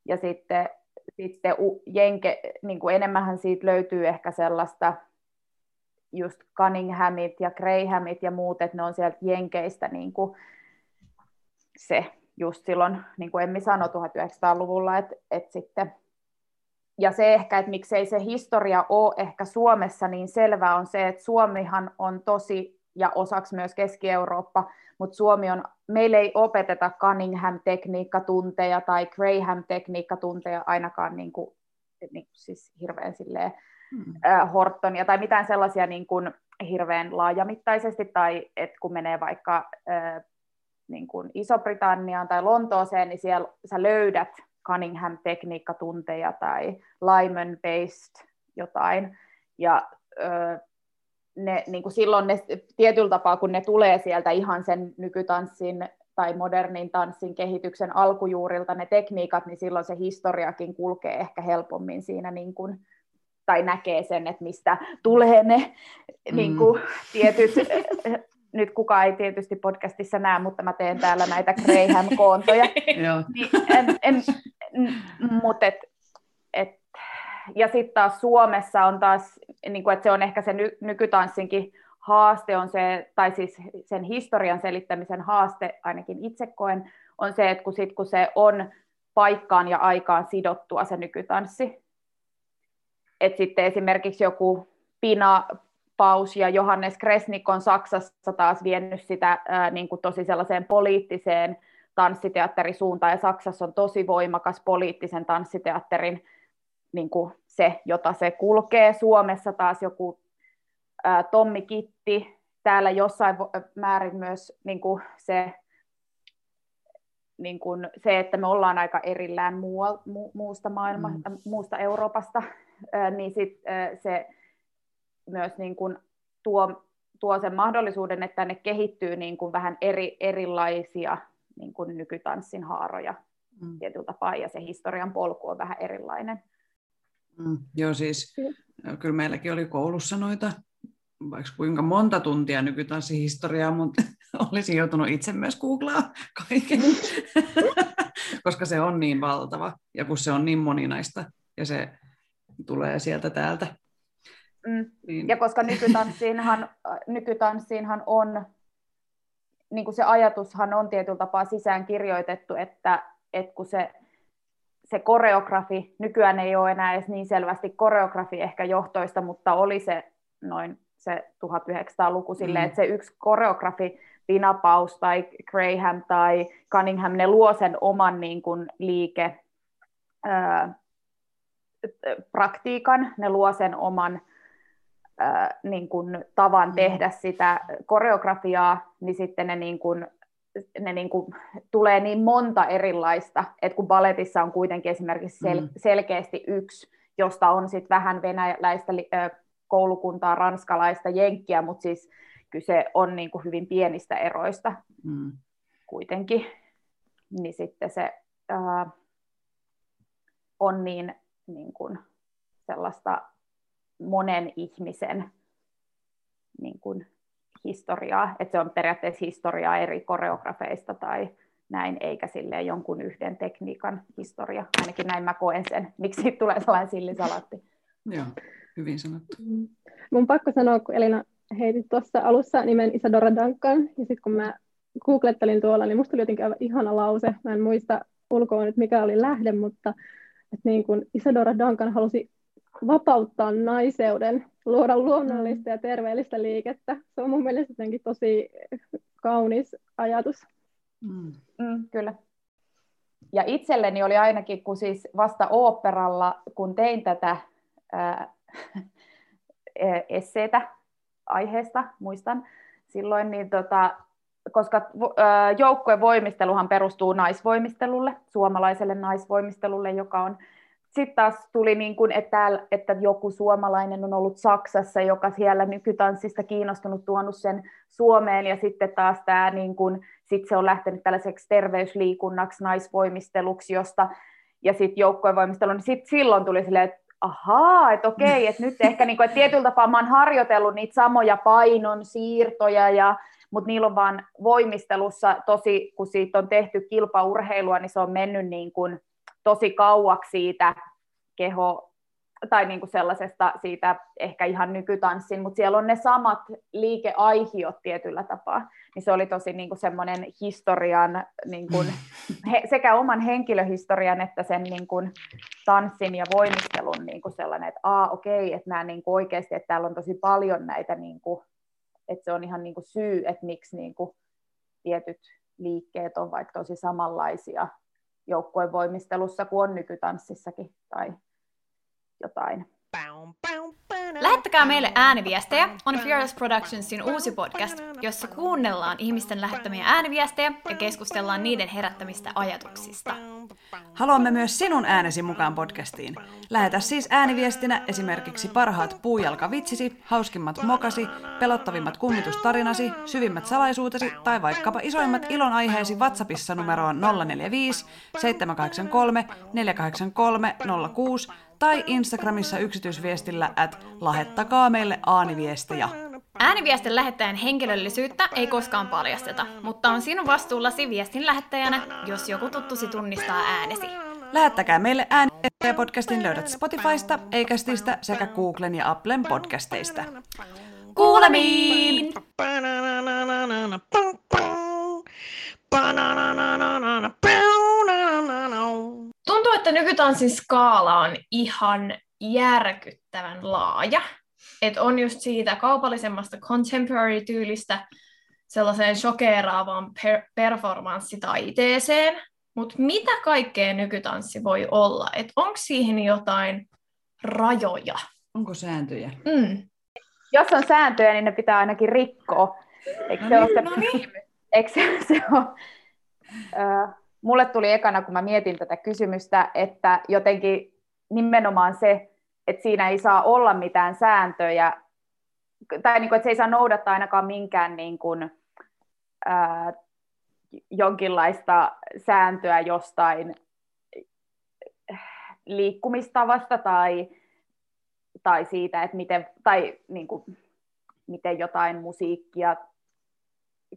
D: Ja sitten, sitten jenke, niin kuin enemmänhän siitä löytyy ehkä sellaista just Cunninghamit ja Grahamit ja muut, että ne on sieltä jenkeistä niin kuin se just silloin, niin kuin Emmi sanoi 1900-luvulla, että, että sitten ja se ehkä, että miksei se historia ole ehkä Suomessa niin selvää on se, että Suomihan on tosi, ja osaksi myös Keski-Eurooppa, mutta Suomi on, meillä ei opeteta Cunningham-tekniikkatunteja tai Graham-tekniikkatunteja ainakaan niin kuin, niin kuin siis hirveän silleen, hmm. äh, Hortonia tai mitään sellaisia niin kuin, hirveän laajamittaisesti, tai että kun menee vaikka äh, niin kuin Iso-Britanniaan tai Lontooseen, niin siellä sä löydät Cunningham-tekniikkatunteja tai Lyman-based jotain. Ja ö, ne, niin kuin silloin ne, tietyllä tapaa, kun ne tulee sieltä ihan sen nykytanssin tai modernin tanssin kehityksen alkujuurilta ne tekniikat, niin silloin se historiakin kulkee ehkä helpommin siinä niin kuin, tai näkee sen, että mistä tulee ne mm. niin kuin, tietyt nyt kukaan ei tietysti podcastissa näe, mutta mä teen täällä näitä Graham-koontoja. niin, en, en, mut et, et, ja sitten taas Suomessa on taas, niin kuin, että se on ehkä se ny, nykytanssinkin haaste on se, tai siis sen historian selittämisen haaste, ainakin itse koen, on se, että kun, sit, kun se on paikkaan ja aikaan sidottua se nykytanssi, et sitten esimerkiksi joku Pina Paus ja Johannes Kresnik on Saksassa taas vienyt sitä ää, niin kuin tosi sellaiseen poliittiseen tanssiteatterisuuntaan, ja Saksassa on tosi voimakas poliittisen tanssiteatterin niin kuin se, jota se kulkee. Suomessa taas joku ää, Tommi Kitti, täällä jossain määrin myös niin kuin se, niin kuin se, että me ollaan aika erillään muual, mu, muusta, maailma, mm. muusta Euroopasta, ää, niin sit, ää, se myös niin kuin tuo, tuo sen mahdollisuuden, että ne kehittyy niin kuin vähän eri, erilaisia niin kuin nykytanssin haaroja mm. tietyllä tapaa, ja se historian polku on vähän erilainen.
B: Mm, joo, siis kyllä meilläkin oli koulussa noita, vaikka kuinka monta tuntia nykytanssihistoriaa, mutta olisin joutunut itse myös googlaa kaiken, koska se on niin valtava, ja kun se on niin moninaista, ja se tulee sieltä täältä.
D: Mm. Niin. Ja koska nykytanssiinhan, nykytanssiinhan on, niin kuin se ajatushan on tietyllä tapaa sisään kirjoitettu, että, että kun se, se koreografi, nykyään ei ole enää edes niin selvästi koreografi ehkä johtoista, mutta oli se noin se 1900-luku silleen, mm. että se yksi koreografi, Pina Paus tai Graham tai Cunningham, ne luo sen oman niin kuin, liike, ää, praktiikan, ne luo sen oman niin kuin, tavan mm. tehdä sitä koreografiaa, niin sitten ne, niin kuin, ne niin kuin, tulee niin monta erilaista, että kun balletissa on kuitenkin esimerkiksi sel- mm. selkeästi yksi, josta on sitten vähän venäläistä koulukuntaa, ranskalaista, jenkkiä, mutta siis kyse on niin kuin hyvin pienistä eroista mm. kuitenkin, niin sitten se ää, on niin, niin kuin sellaista monen ihmisen niin kuin historiaa, että se on periaatteessa historiaa eri koreografeista tai näin, eikä sille jonkun yhden tekniikan historia. Ainakin näin mä koen sen, miksi siitä tulee sellainen sillisalaatti.
B: Joo, hyvin sanottu.
C: Mm. Mun pakko sanoa, kun Elina heitit tuossa alussa nimen Isadora Duncan, ja sitten kun mä googlettelin tuolla, niin musta oli jotenkin aivan ihana lause. Mä en muista ulkoa nyt, mikä oli lähde, mutta että niin kun Isadora Duncan halusi vapauttaa naiseuden, luoda luonnollista ja terveellistä liikettä. Se on mun mielestä jotenkin tosi kaunis ajatus.
D: Mm. Mm, kyllä. Ja itselleni oli ainakin, kun siis vasta oopperalla, kun tein tätä ää, esseetä aiheesta, muistan silloin, niin tota, koska joukkojen voimisteluhan perustuu naisvoimistelulle, suomalaiselle naisvoimistelulle, joka on sitten taas tuli, niin kuin, että, että joku suomalainen on ollut Saksassa, joka siellä nykytanssista kiinnostunut, tuonut sen Suomeen, ja sitten taas tämä, niin kuin, sit se on lähtenyt tällaiseksi terveysliikunnaksi, naisvoimisteluksi, josta, ja sitten joukkojen voimistelu, niin sit silloin tuli silleen, että ahaa, että okei, että nyt ehkä niin kuin, että tietyllä tapaa mä oon harjoitellut niitä samoja painon siirtoja, ja, mutta niillä on vaan voimistelussa tosi, kun siitä on tehty kilpaurheilua, niin se on mennyt niin kuin, tosi kauaksi siitä keho, tai niin kuin sellaisesta siitä ehkä ihan nykytanssin, mutta siellä on ne samat liikeaihiot tietyllä tapaa, niin se oli tosi niin kuin semmoinen historian, niin kuin, he, sekä oman henkilöhistorian että sen niin kuin tanssin ja voimistelun niin kuin sellainen, että aa okei, että nämä niin kuin oikeasti, että täällä on tosi paljon näitä, niin kuin, että se on ihan niin kuin syy, että miksi niin kuin tietyt liikkeet on vaikka tosi samanlaisia joukkueen voimistelussa kuin on nykytanssissakin tai jotain.
A: Lähettäkää meille ääniviestejä on Fearless Productionsin uusi podcast, jossa kuunnellaan ihmisten lähettämiä ääniviestejä ja keskustellaan niiden herättämistä ajatuksista.
B: Haluamme myös sinun äänesi mukaan podcastiin. Lähetä siis ääniviestinä esimerkiksi parhaat puujalkavitsisi, hauskimmat mokasi, pelottavimmat kummitustarinasi, syvimmät salaisuutesi tai vaikkapa isoimmat ilonaiheesi WhatsAppissa numeroon 045 783 483 06 tai Instagramissa yksityisviestillä at lahettakaa meille aaniviestejä.
A: Ääniviestin lähettäjän henkilöllisyyttä ei koskaan paljasteta, mutta on sinun vastuullasi viestin lähettäjänä, jos joku tuttusi tunnistaa äänesi.
B: Lähettäkää meille ääniviestejä podcastin löydät Spotifysta, Eikästistä sekä Googlen ja Applen podcasteista.
A: Kuulemiin! Tuntuu, että nykytanssin skaala on ihan järkyttävän laaja. Että on just siitä kaupallisemmasta contemporary-tyylistä sellaiseen shokeraavaan per- performanssitaiteeseen, mutta mitä kaikkea nykytanssi voi olla? Että onko siihen jotain rajoja?
B: Onko sääntöjä?
A: Mm.
D: Jos on sääntöjä, niin ne pitää ainakin rikkoa. Eikö no se niin, ole se, no niin. Eikö se, se ole? Ö, mulle tuli ekana, kun mä mietin tätä kysymystä, että jotenkin nimenomaan se, että siinä ei saa olla mitään sääntöjä, tai niin kuin, että se ei saa noudattaa ainakaan minkään niin kuin, ää, jonkinlaista sääntöä jostain liikkumistavasta tai, tai siitä, että miten, tai niin kuin, miten jotain musiikkia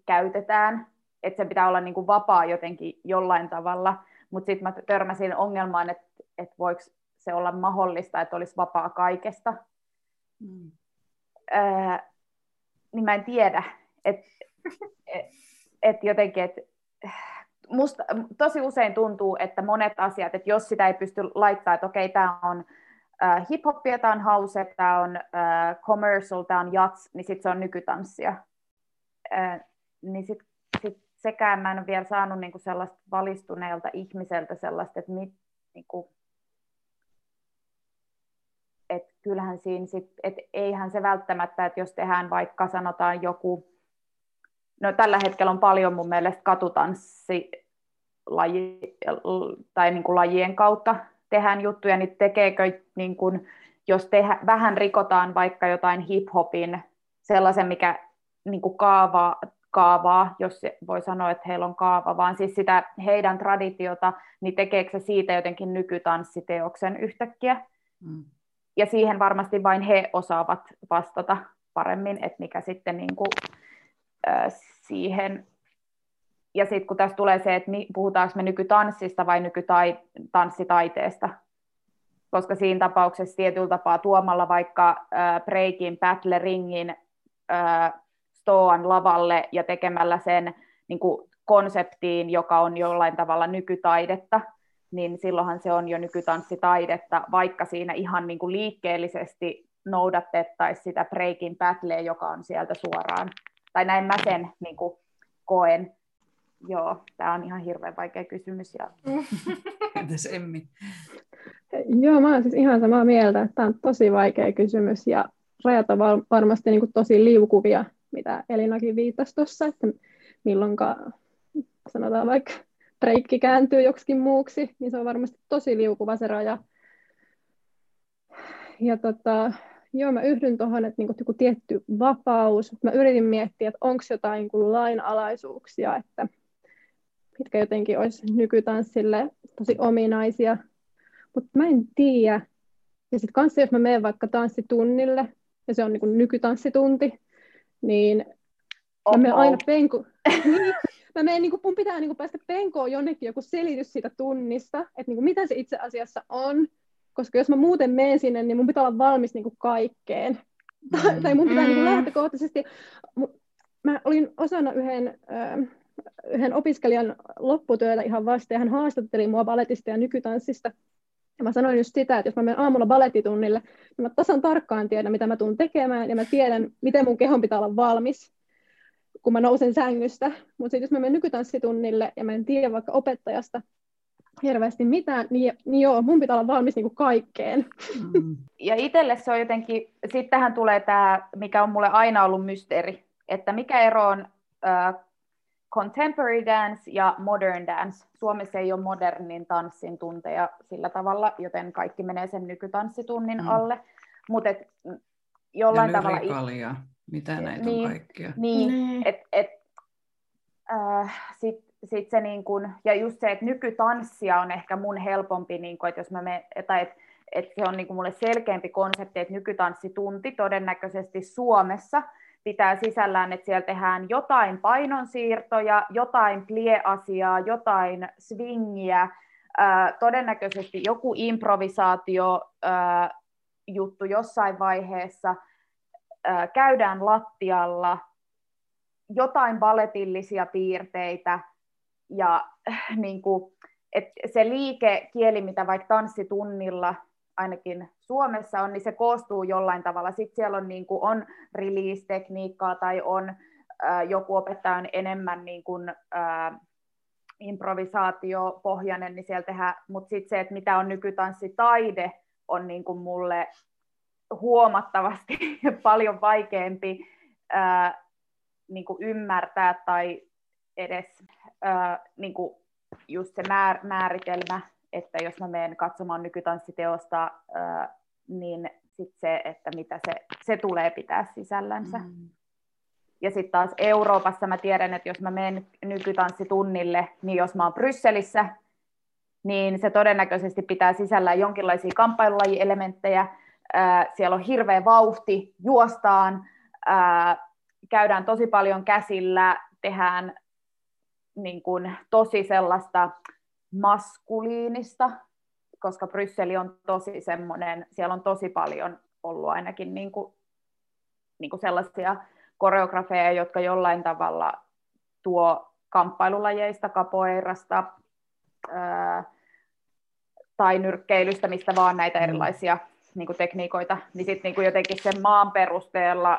D: käytetään, että sen pitää olla niin kuin vapaa jotenkin jollain tavalla, mutta sitten mä törmäsin ongelmaan, että, että voiko se olla mahdollista, että olisi vapaa kaikesta. Mm. Öö, niin mä en tiedä, että et, et jotenkin, että musta tosi usein tuntuu, että monet asiat, että jos sitä ei pysty laittamaan, että okei, tämä on äh, hip-hoppia, tämä on house, tämä on äh, commercial, tämä on jats, niin sitten se on nykytanssia. Äh, niin sitten sit sekään mä en ole vielä saanut niinku sellaista valistuneelta ihmiseltä sellaista, että mit, niinku, et kyllähän siinä sit, et eihän se välttämättä, että jos tehdään vaikka sanotaan joku, no tällä hetkellä on paljon mun mielestä katutanssi laji, tai niin kuin lajien kautta tehdään juttuja, niin tekeekö, niin kuin, jos tehdä, vähän rikotaan vaikka jotain hip-hopin, sellaisen, mikä niin kuin kaavaa, kaavaa, jos voi sanoa, että heillä on kaava, vaan siis sitä heidän traditiota, niin tekeekö se siitä jotenkin nykytanssiteoksen yhtäkkiä? Mm. Ja siihen varmasti vain he osaavat vastata paremmin, että mikä sitten niin kuin, äh, siihen ja sitten kun tässä tulee se, että puhutaanko me nykytanssista vai nykytanssitaiteesta, koska siinä tapauksessa tietyllä tapaa tuomalla vaikka äh, breakin, battle ringin, äh, stoan lavalle ja tekemällä sen niin kuin konseptiin, joka on jollain tavalla nykytaidetta, niin silloinhan se on jo nykytanssitaidetta, vaikka siinä ihan niin kuin liikkeellisesti noudatettaisiin sitä breakin battleä, joka on sieltä suoraan. Tai näin mä sen niin kuin koen. Joo, tämä on ihan hirveän vaikea kysymys. Ja...
B: Entäs Emmi?
C: Joo, mä olen siis ihan samaa mieltä, että tämä on tosi vaikea kysymys ja rajat on varmasti niin kuin tosi liukuvia, mitä Elinakin viittasi tuossa, että milloinka sanotaan vaikka breikki kääntyy joksikin muuksi, niin se on varmasti tosi liukuva se raja. Ja tota, joo, mä yhdyn tuohon, että niinku joku tietty vapaus. Mä yritin miettiä, että onko jotain niinku lainalaisuuksia, että mitkä jotenkin olisi nykytanssille tosi ominaisia. Mutta mä en tiedä. Ja sitten kanssa, jos mä menen vaikka tanssitunnille, ja se on niin nykytanssitunti, niin oh, mä menen aina penku... niin, mä menen, niin kuin, mun pitää niin kuin, päästä penkoon jonnekin joku selitys siitä tunnista, että niin kuin, mitä se itse asiassa on, koska jos mä muuten menen sinne, niin mun pitää olla valmis niin kuin, kaikkeen. Mm. tai mun pitää mm. niin kuin, lähtökohtaisesti... Mä olin osana yhden... Äh, yhden opiskelijan lopputyötä ihan vasta, ja hän haastatteli mua baletista ja nykytanssista. Ja mä sanoin just sitä, että jos mä menen aamulla balettitunnille, niin mä tasan tarkkaan tiedän, mitä mä tuun tekemään, ja mä tiedän, miten mun kehon pitää olla valmis, kun mä nousen sängystä. Mutta sitten jos mä menen nykytanssitunnille, ja mä en tiedä vaikka opettajasta hirveästi mitään, niin, niin joo, mun pitää olla valmis niin kuin kaikkeen.
D: Mm. Ja itselle se on jotenkin, sitten tähän tulee tämä, mikä on mulle aina ollut mysteeri, että mikä ero on äh, contemporary dance ja modern dance. Suomessa ei ole modernin tanssin tunteja sillä tavalla, joten kaikki menee sen nykytanssitunnin mm. alle. Mutta jollain
B: ja
D: tavalla...
B: Lyricalia. Mitä näitä
D: niin,
B: on kaikkia?
D: Niin, mm. et, et, äh, sit, sit se niin kun, ja just se, että nykytanssia on ehkä mun helpompi, niin kun, että jos mä me, tai et, et se on niin mulle selkeämpi konsepti, että nykytanssitunti todennäköisesti Suomessa – pitää sisällään, että siellä tehdään jotain painonsiirtoja, jotain plie-asiaa, jotain swingiä, todennäköisesti joku improvisaatio juttu jossain vaiheessa, käydään lattialla, jotain baletillisia piirteitä ja niin kuin, että se liikekieli, mitä vaikka tanssitunnilla ainakin Suomessa on, niin se koostuu jollain tavalla. Sitten siellä on, niin kuin, on release-tekniikkaa tai on ää, joku opettaja on enemmän niin kuin, ää, improvisaatiopohjainen, niin siellä tehdään, mutta sitten se, että mitä on nykytanssitaide, on niin kuin mulle huomattavasti paljon vaikeampi ää, niin kuin ymmärtää tai edes ää, niin kuin just se määr, määritelmä, että jos mä menen katsomaan nykytanssiteosta, ää, niin sit se, että mitä se, se tulee pitää sisällänsä. Mm. Ja sitten taas Euroopassa mä tiedän, että jos mä menen nykytanssitunnille, niin jos mä oon Brysselissä, niin se todennäköisesti pitää sisällään jonkinlaisia kamppailulajielementtejä. Siellä on hirveä vauhti, juostaan, käydään tosi paljon käsillä, tehdään niin kuin tosi sellaista maskuliinista, koska Brysseli on tosi semmoinen, siellä on tosi paljon ollut ainakin niin kuin, niin kuin sellaisia koreografeja, jotka jollain tavalla tuo kamppailulajeista, kapoeirasta ää, tai nyrkkeilystä, mistä vaan näitä mm. erilaisia niin kuin tekniikoita, niin sitten niin jotenkin sen maan perusteella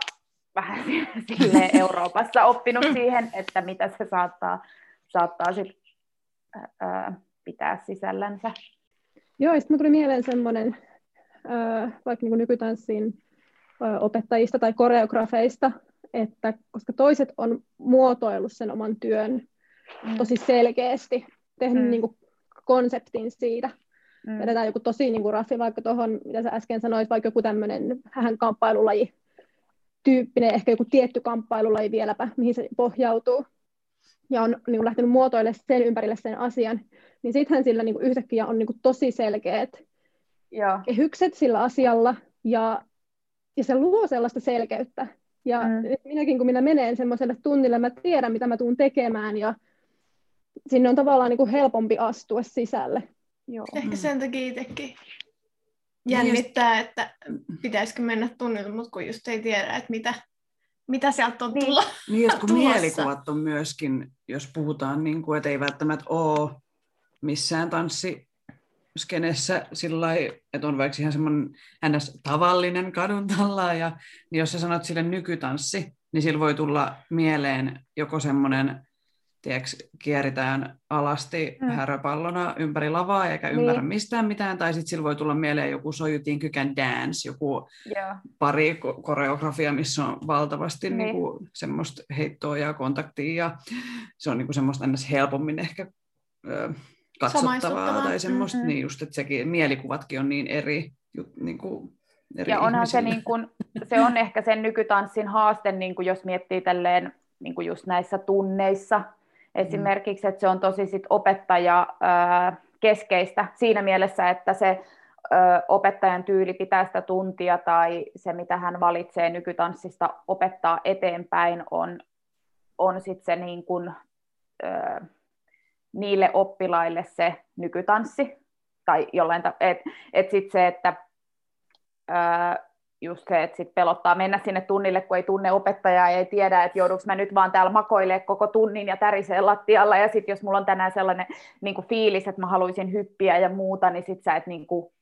D: vähän sille Euroopassa oppinut siihen, että mitä se saattaa, saattaa sit, ää, pitää sisällänsä.
C: Joo, sitten tuli mieleen semmoinen, vaikka niin nykytanssin opettajista tai koreografeista, että koska toiset on muotoillut sen oman työn mm. tosi selkeästi, tehnyt mm. niin kuin konseptin siitä, mm. vedetään joku tosi niin kuin raffi, vaikka tuohon, mitä sä äsken sanoit, vaikka joku tämmöinen vähän kamppailulaji tyyppinen, ehkä joku tietty kamppailulaji vieläpä, mihin se pohjautuu, ja on niin kuin lähtenyt muotoilemaan sen ympärille sen asian, niin sittenhän sillä niin kuin yhtäkkiä on niin kuin tosi selkeät
D: ja.
C: kehykset sillä asialla, ja, ja se luo sellaista selkeyttä, ja mm. minäkin, kun minä menen semmoiselle tunnille, mä tiedän, mitä mä tuun tekemään, ja sinne on tavallaan niin kuin helpompi astua sisälle.
A: Joo. Ehkä mm. sen takia itsekin jännittää, että pitäisikö mennä tunnille, mutta kun just ei tiedä, että mitä, mitä sieltä on tulla.
B: Niin, että kun tulossa. mielikuvat on myöskin, jos puhutaan, niin kuin, että ei välttämättä ole missään tanssi skenessä sillä että on vaikka ihan semmoinen ns. tavallinen kadun tallaaja, niin jos sä sanot sille nykytanssi, niin sillä voi tulla mieleen joko semmoinen, tiedätkö, kieritään alasti mm. häröpallona ympäri lavaa eikä niin. ymmärrä mistään mitään, tai sitten sillä voi tulla mieleen joku sojutin kykän dance, joku yeah. pari koreografia, missä on valtavasti niin. Niin kuin, semmoista heittoa ja kontaktia, ja se on niin kuin semmoista ns. helpommin ehkä katsottavaa tai semmoista, mm-hmm. niin just, että sekin, mielikuvatkin on niin eri, niin kuin, eri
D: Ja onhan se, niin kuin, se on ehkä sen nykytanssin haaste, niin kuin jos miettii tälleen niin kuin just näissä tunneissa, esimerkiksi, että se on tosi sit opettaja keskeistä siinä mielessä, että se opettajan tyyli pitää sitä tuntia tai se, mitä hän valitsee nykytanssista opettaa eteenpäin, on, on sitten se niin kuin, ää, niille oppilaille se nykytanssi, tai jollain ta- et, et sit se, että just se, että sit pelottaa mennä sinne tunnille, kun ei tunne opettajaa ja ei tiedä, että joudunko mä nyt vaan täällä makoilee koko tunnin ja tärisee lattialla, ja sitten jos mulla on tänään sellainen niin fiilis, että mä haluaisin hyppiä ja muuta, niin sit sä et niin kuin,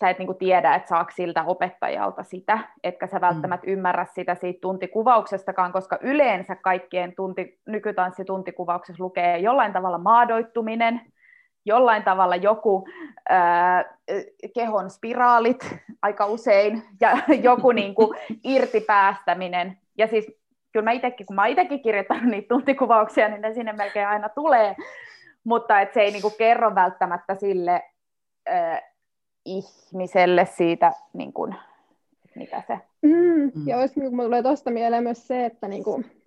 D: sä et niinku tiedä, että saako siltä opettajalta sitä, etkä sä välttämättä mm. ymmärrä sitä siitä tuntikuvauksestakaan, koska yleensä kaikkien tunti, nykytanssituntikuvaukset lukee jollain tavalla maadoittuminen, jollain tavalla joku ää, kehon spiraalit aika usein ja joku niinku irtipäästäminen. Ja siis kyllä mä itekin, kun mä itsekin kirjoittanut niitä tuntikuvauksia, niin ne sinne melkein aina tulee, mutta et se ei niinku kerro välttämättä sille ää, ihmiselle siitä, niin kuin, mitä se...
C: Mm, mm. Ja olisi, niin kuin, tulee tuosta mieleen myös se, että niin kuin,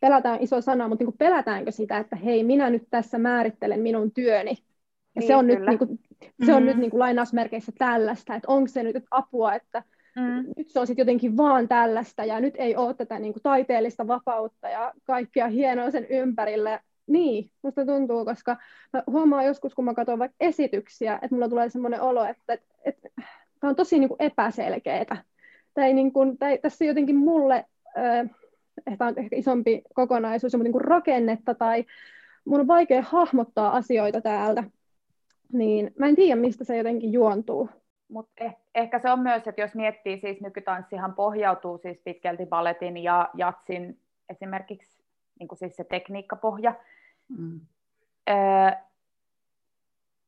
C: pelätään iso sana, mutta niin kuin pelätäänkö sitä, että hei, minä nyt tässä määrittelen minun työni. Ja niin, se on kyllä. nyt, niin kuin, se on mm. nyt niin kuin lainausmerkeissä tällaista, että onko se nyt että apua, että mm. nyt se on sitten jotenkin vaan tällaista ja nyt ei ole tätä niin kuin taiteellista vapautta ja kaikkia hienoa sen ympärille, niin, musta tuntuu, koska mä huomaan joskus, kun mä katson vaikka esityksiä, että mulla tulee semmoinen olo, että, että, että tämä on tosi niin kuin epäselkeää. Tai ei, niin kuin, tai tässä jotenkin mulle, äh, ehkä on ehkä isompi kokonaisuus, mutta niin kuin rakennetta tai mun on vaikea hahmottaa asioita täältä. Niin mä en tiedä, mistä se jotenkin juontuu.
D: Mutta eh, ehkä se on myös, että jos miettii, siis nykytanssihan pohjautuu siis pitkälti balletin ja jatsin esimerkiksi niin kuin siis se tekniikkapohja. Mm. Öö,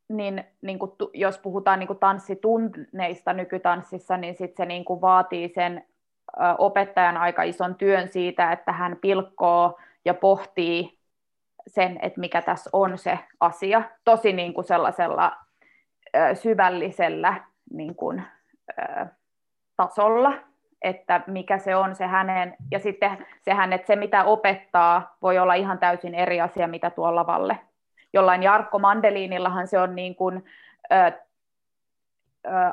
D: niin, niin kuin, jos puhutaan niin kuin tanssitunneista nykytanssissa, niin sit se niin kuin vaatii sen opettajan aika ison työn siitä, että hän pilkkoo ja pohtii sen, että mikä tässä on se asia, tosi niin kuin sellaisella syvällisellä niin kuin, tasolla, että mikä se on se hänen, ja sitten sehän, että se mitä opettaa voi olla ihan täysin eri asia, mitä tuolla lavalle. Jollain Jarkko Mandeliinillahan se on niin kuin,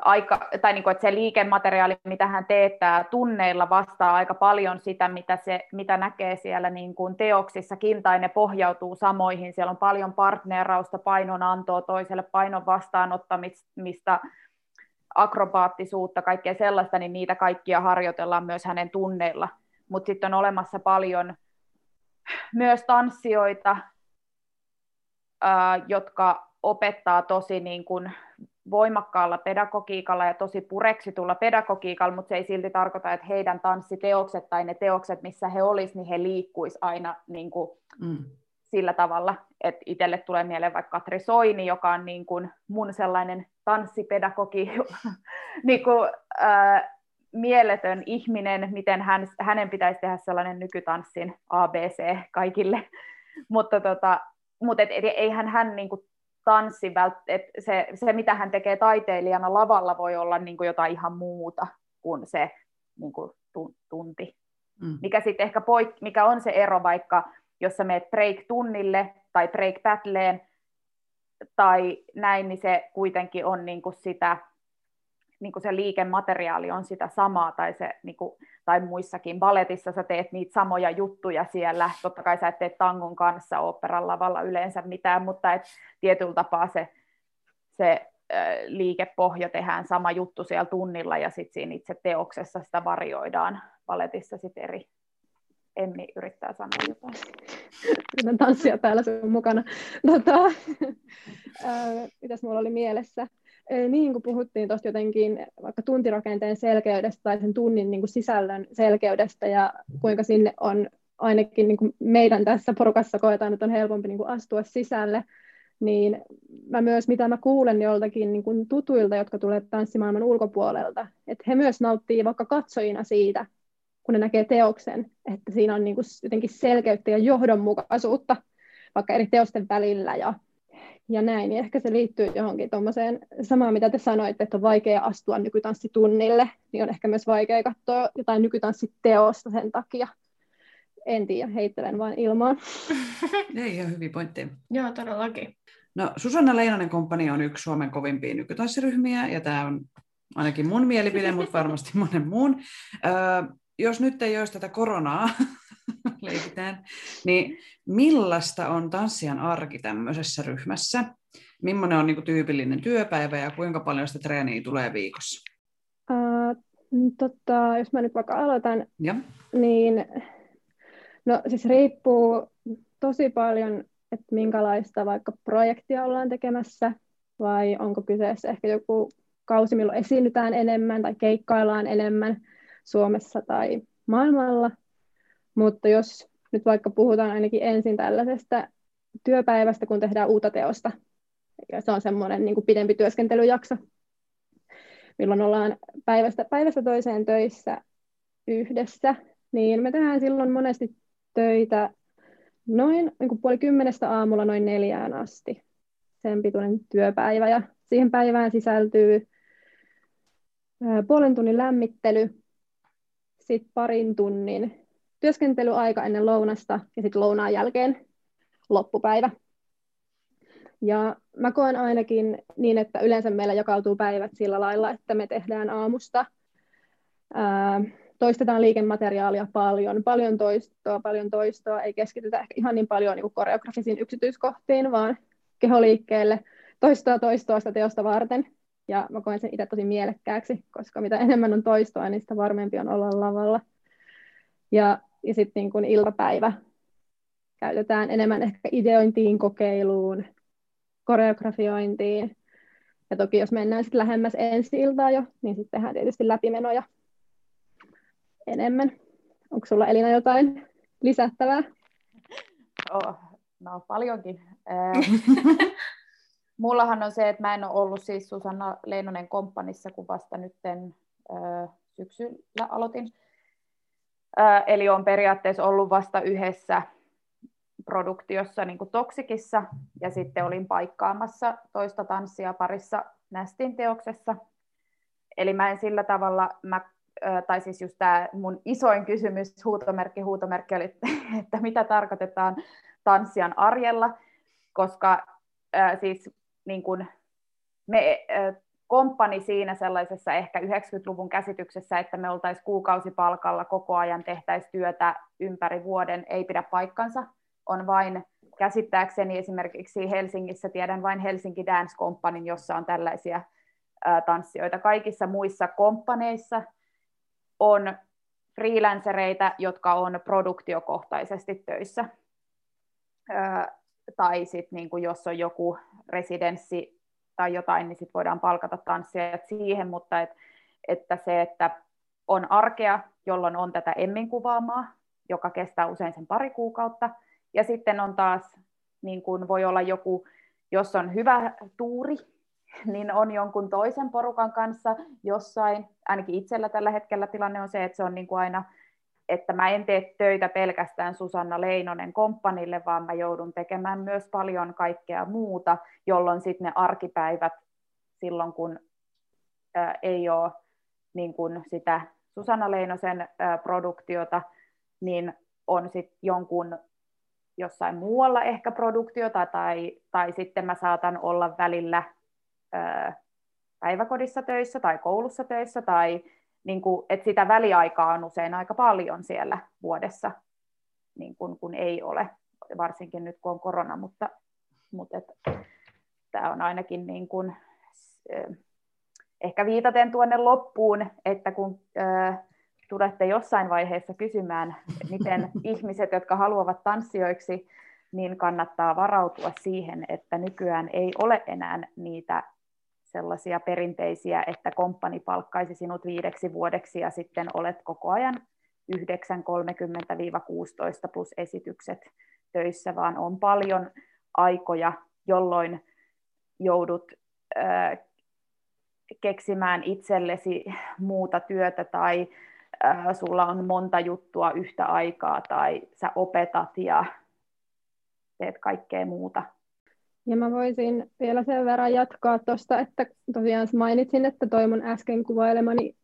D: aika, tai niin kuin, että se liikemateriaali, mitä hän teettää tunneilla, vastaa aika paljon sitä, mitä, se, mitä näkee siellä niin kuin teoksissakin, tai ne pohjautuu samoihin. Siellä on paljon partnerausta, painonantoa toiselle, painon vastaanottamista, akrobaattisuutta, kaikkea sellaista, niin niitä kaikkia harjoitellaan myös hänen tunneilla. Mutta sitten on olemassa paljon myös tanssijoita, ää, jotka opettaa tosi niin kuin voimakkaalla pedagogiikalla ja tosi pureksitulla pedagogiikalla, mutta se ei silti tarkoita, että heidän tanssiteokset tai ne teokset, missä he olisivat, niin he liikkuisivat aina niin kuin mm. sillä tavalla, että itselle tulee mieleen vaikka Katri Soini, joka on niin kuin mun sellainen tanssipedagogi, niin kuin, äh, mieletön ihminen, miten hän, hänen pitäisi tehdä sellainen nykytanssin ABC kaikille, mutta tota, mutta et, et, eihän hän niin kuin tanssi, että se, se mitä hän tekee taiteilijana lavalla voi olla niin kuin jotain ihan muuta kuin se niin kuin tunti. Mm. Mikä sitten ehkä poik- mikä on se ero vaikka, jos sä meet break-tunnille tai break-battleen tai näin, niin se kuitenkin on niin kuin sitä niin kuin se liikemateriaali on sitä samaa, tai, se, niin kuin, tai muissakin balletissa sä teet niitä samoja juttuja siellä, totta kai sä et tee tangon kanssa operan lavalla yleensä mitään, mutta et tietyllä tapaa se, se liikepohja tehdään sama juttu siellä tunnilla, ja sitten siinä itse teoksessa sitä varjoidaan balletissa sitten eri, Emmi yrittää sanoa jotain.
C: Yritän tanssia täällä sun mukana. Tota, mitäs mulla oli mielessä? Niin kuin puhuttiin tuosta jotenkin vaikka tuntirakenteen selkeydestä tai sen tunnin niin kuin sisällön selkeydestä ja kuinka sinne on ainakin niin kuin meidän tässä porukassa koetaan, että on helpompi niin kuin astua sisälle, niin mä myös, mitä mä kuulen joltakin niin kuin tutuilta, jotka tulee tanssimaailman ulkopuolelta, että he myös nauttii vaikka katsojina siitä, kun ne näkee teoksen, että siinä on niin kuin jotenkin selkeyttä ja johdonmukaisuutta vaikka eri teosten välillä ja ja näin, niin ehkä se liittyy johonkin tuommoiseen samaan, mitä te sanoitte, että on vaikea astua nykytanssitunnille, niin on ehkä myös vaikea katsoa jotain nykytanssiteosta sen takia. En tiedä, heittelen vain ilmaan.
B: Ei ihan hyvin pointti.
A: Joo, todellakin.
B: No, Susanna Leinonen komppani on yksi Suomen kovimpia nykytanssiryhmiä, ja tämä on ainakin mun mielipide, mutta varmasti monen muun. Öö, jos nyt ei olisi tätä koronaa, leikitään, niin millaista on tanssijan arki tämmöisessä ryhmässä? Millainen on niin kuin, tyypillinen työpäivä ja kuinka paljon sitä treeniä tulee viikossa?
C: Uh, tota, jos mä nyt vaikka aloitan, ja. niin no siis riippuu tosi paljon, että minkälaista vaikka projektia ollaan tekemässä, vai onko kyseessä ehkä joku kausi, milloin esiinnytään enemmän tai keikkaillaan enemmän Suomessa tai maailmalla. Mutta jos nyt vaikka puhutaan ainakin ensin tällaisesta työpäivästä, kun tehdään uutta teosta, ja se on semmoinen niin pidempi työskentelyjakso, milloin ollaan päivästä, päivästä toiseen töissä yhdessä, niin me tehdään silloin monesti töitä noin niin kuin puoli kymmenestä aamulla noin neljään asti. Sen pituinen työpäivä ja siihen päivään sisältyy puolen tunnin lämmittely, sitten parin tunnin työskentelyaika ennen lounasta ja sitten lounaan jälkeen loppupäivä. Ja mä koen ainakin niin, että yleensä meillä jakautuu päivät sillä lailla, että me tehdään aamusta, ää, toistetaan liikemateriaalia paljon, paljon toistoa, paljon toistoa, ei keskitytä ehkä ihan niin paljon niin koreografisiin yksityiskohtiin, vaan keholiikkeelle toistoa toistoa sitä teosta varten. Ja mä koen sen itse tosi mielekkääksi, koska mitä enemmän on toistoa, niin sitä varmempi on olla lavalla. Ja ja sitten niin kuin iltapäivä käytetään enemmän ehkä ideointiin, kokeiluun, koreografiointiin. Ja toki jos mennään sitten lähemmäs ensi iltaa jo, niin sitten tehdään tietysti läpimenoja enemmän. Onko sulla Elina jotain lisättävää?
D: Oh, no paljonkin. Mullahan on se, että mä en ole ollut siis Susanna Leinonen komppanissa, kun vasta nytten syksyllä aloitin. Eli on periaatteessa ollut vasta yhdessä produktiossa niin kuin Toksikissa ja sitten olin paikkaamassa toista tanssia parissa Nästin teoksessa. Eli mä en sillä tavalla, mä, tai siis just tämä mun isoin kysymys, huutomerkki, huutomerkki oli, että mitä tarkoitetaan tanssijan arjella, koska siis niin kuin me komppani siinä sellaisessa ehkä 90-luvun käsityksessä, että me oltaisiin kuukausipalkalla koko ajan tehtäisiin työtä ympäri vuoden, ei pidä paikkansa. On vain käsittääkseni esimerkiksi Helsingissä, tiedän vain Helsinki Dance Companyn, jossa on tällaisia tanssijoita. Kaikissa muissa komppaneissa on freelancereita, jotka on produktiokohtaisesti töissä. Tai sitten niin jos on joku residenssi tai jotain, niin sitten voidaan palkata tanssijat siihen, mutta et, että se, että on arkea, jolloin on tätä emmin kuvaamaa, joka kestää usein sen pari kuukautta, ja sitten on taas, niin kuin voi olla joku, jos on hyvä tuuri, niin on jonkun toisen porukan kanssa jossain, ainakin itsellä tällä hetkellä tilanne on se, että se on niin kuin aina että mä en tee töitä pelkästään Susanna Leinonen komppanille, vaan mä joudun tekemään myös paljon kaikkea muuta, jolloin sitten ne arkipäivät silloin, kun ää, ei ole niin kun sitä Susanna Leinosen ää, produktiota, niin on sitten jonkun jossain muualla ehkä produktiota, tai, tai sitten mä saatan olla välillä ää, päiväkodissa töissä tai koulussa töissä, tai niin kuin, että sitä väliaikaa on usein aika paljon siellä vuodessa, niin kuin, kun ei ole, varsinkin nyt kun on korona, mutta, mutta et, tämä on ainakin niin kuin, ehkä viitaten tuonne loppuun, että kun äh, tulette jossain vaiheessa kysymään, miten ihmiset, jotka haluavat tanssijoiksi, niin kannattaa varautua siihen, että nykyään ei ole enää niitä sellaisia perinteisiä, että komppani palkkaisi sinut viideksi vuodeksi ja sitten olet koko ajan 9.30-16 plus esitykset töissä, vaan on paljon aikoja, jolloin joudut keksimään itsellesi muuta työtä tai äh, sulla on monta juttua yhtä aikaa tai sä opetat ja teet kaikkea muuta
C: ja mä voisin vielä sen verran jatkaa tuosta, että tosiaan mainitsin, että toi mun äsken kuvailemani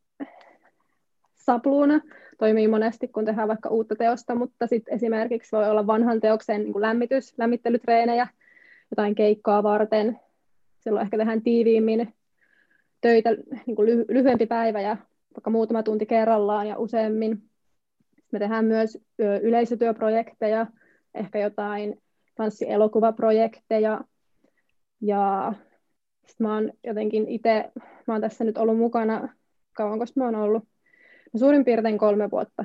C: sapluuna toimii monesti, kun tehdään vaikka uutta teosta, mutta sitten esimerkiksi voi olla vanhan teoksen niin lämmitys, lämmittelytreenejä, jotain keikkaa varten. Silloin ehkä tehdään tiiviimmin töitä, niin kuin lyhy- lyhyempi päivä ja vaikka muutama tunti kerrallaan ja useammin. Me tehdään myös yleisötyöprojekteja, ehkä jotain tanssielokuvaprojekteja, ja sitten mä oon jotenkin itse, mä oon tässä nyt ollut mukana, kauanko mä oon ollut? No, suurin piirtein kolme vuotta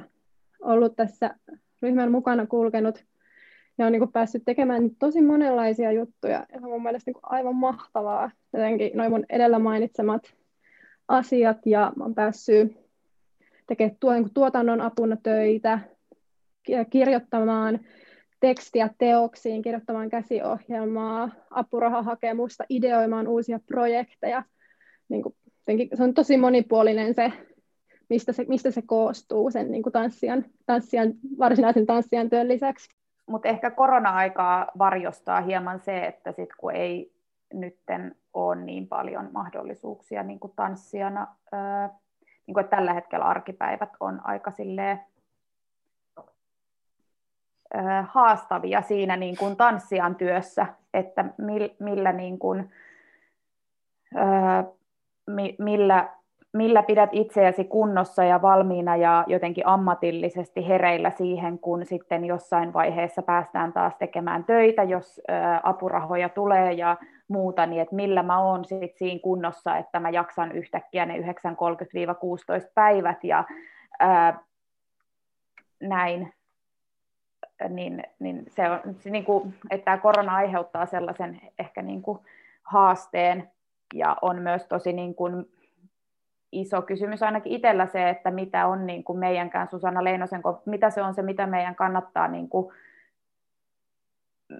C: ollut tässä ryhmän mukana kulkenut ja on niin päässyt tekemään tosi monenlaisia juttuja. Ja se on mun mielestä niin aivan mahtavaa, jotenkin noin mun edellä mainitsemat asiat ja mä oon päässyt tekemään tuo, niin tuotannon apuna töitä, kirjoittamaan tekstiä teoksiin, kirjoittamaan käsiohjelmaa, apurahahakemusta, ideoimaan uusia projekteja. Niin kuin, se on tosi monipuolinen se, mistä se, mistä se koostuu sen niin kuin tanssijan, tanssijan, varsinaisen tanssijan työn lisäksi.
D: Mutta ehkä korona-aikaa varjostaa hieman se, että sit kun ei nytten ole niin paljon mahdollisuuksia niin kuin tanssijana, ää, niin kuin, että tällä hetkellä arkipäivät on aika silleen haastavia siinä niin kuin tanssijan työssä, että millä, niin kuin, millä, millä pidät itseäsi kunnossa ja valmiina ja jotenkin ammatillisesti hereillä siihen, kun sitten jossain vaiheessa päästään taas tekemään töitä, jos apurahoja tulee ja muuta, niin että millä mä oon sit siinä kunnossa, että mä jaksan yhtäkkiä ne 9.30-16 päivät ja ää, näin niin, niin se on, se niin kuin, että tämä korona aiheuttaa sellaisen ehkä niin kuin haasteen ja on myös tosi niin kuin iso kysymys ainakin itsellä se, että mitä on niin kuin meidänkään Susanna Leinosen, mitä se on se, mitä meidän kannattaa, niin kuin,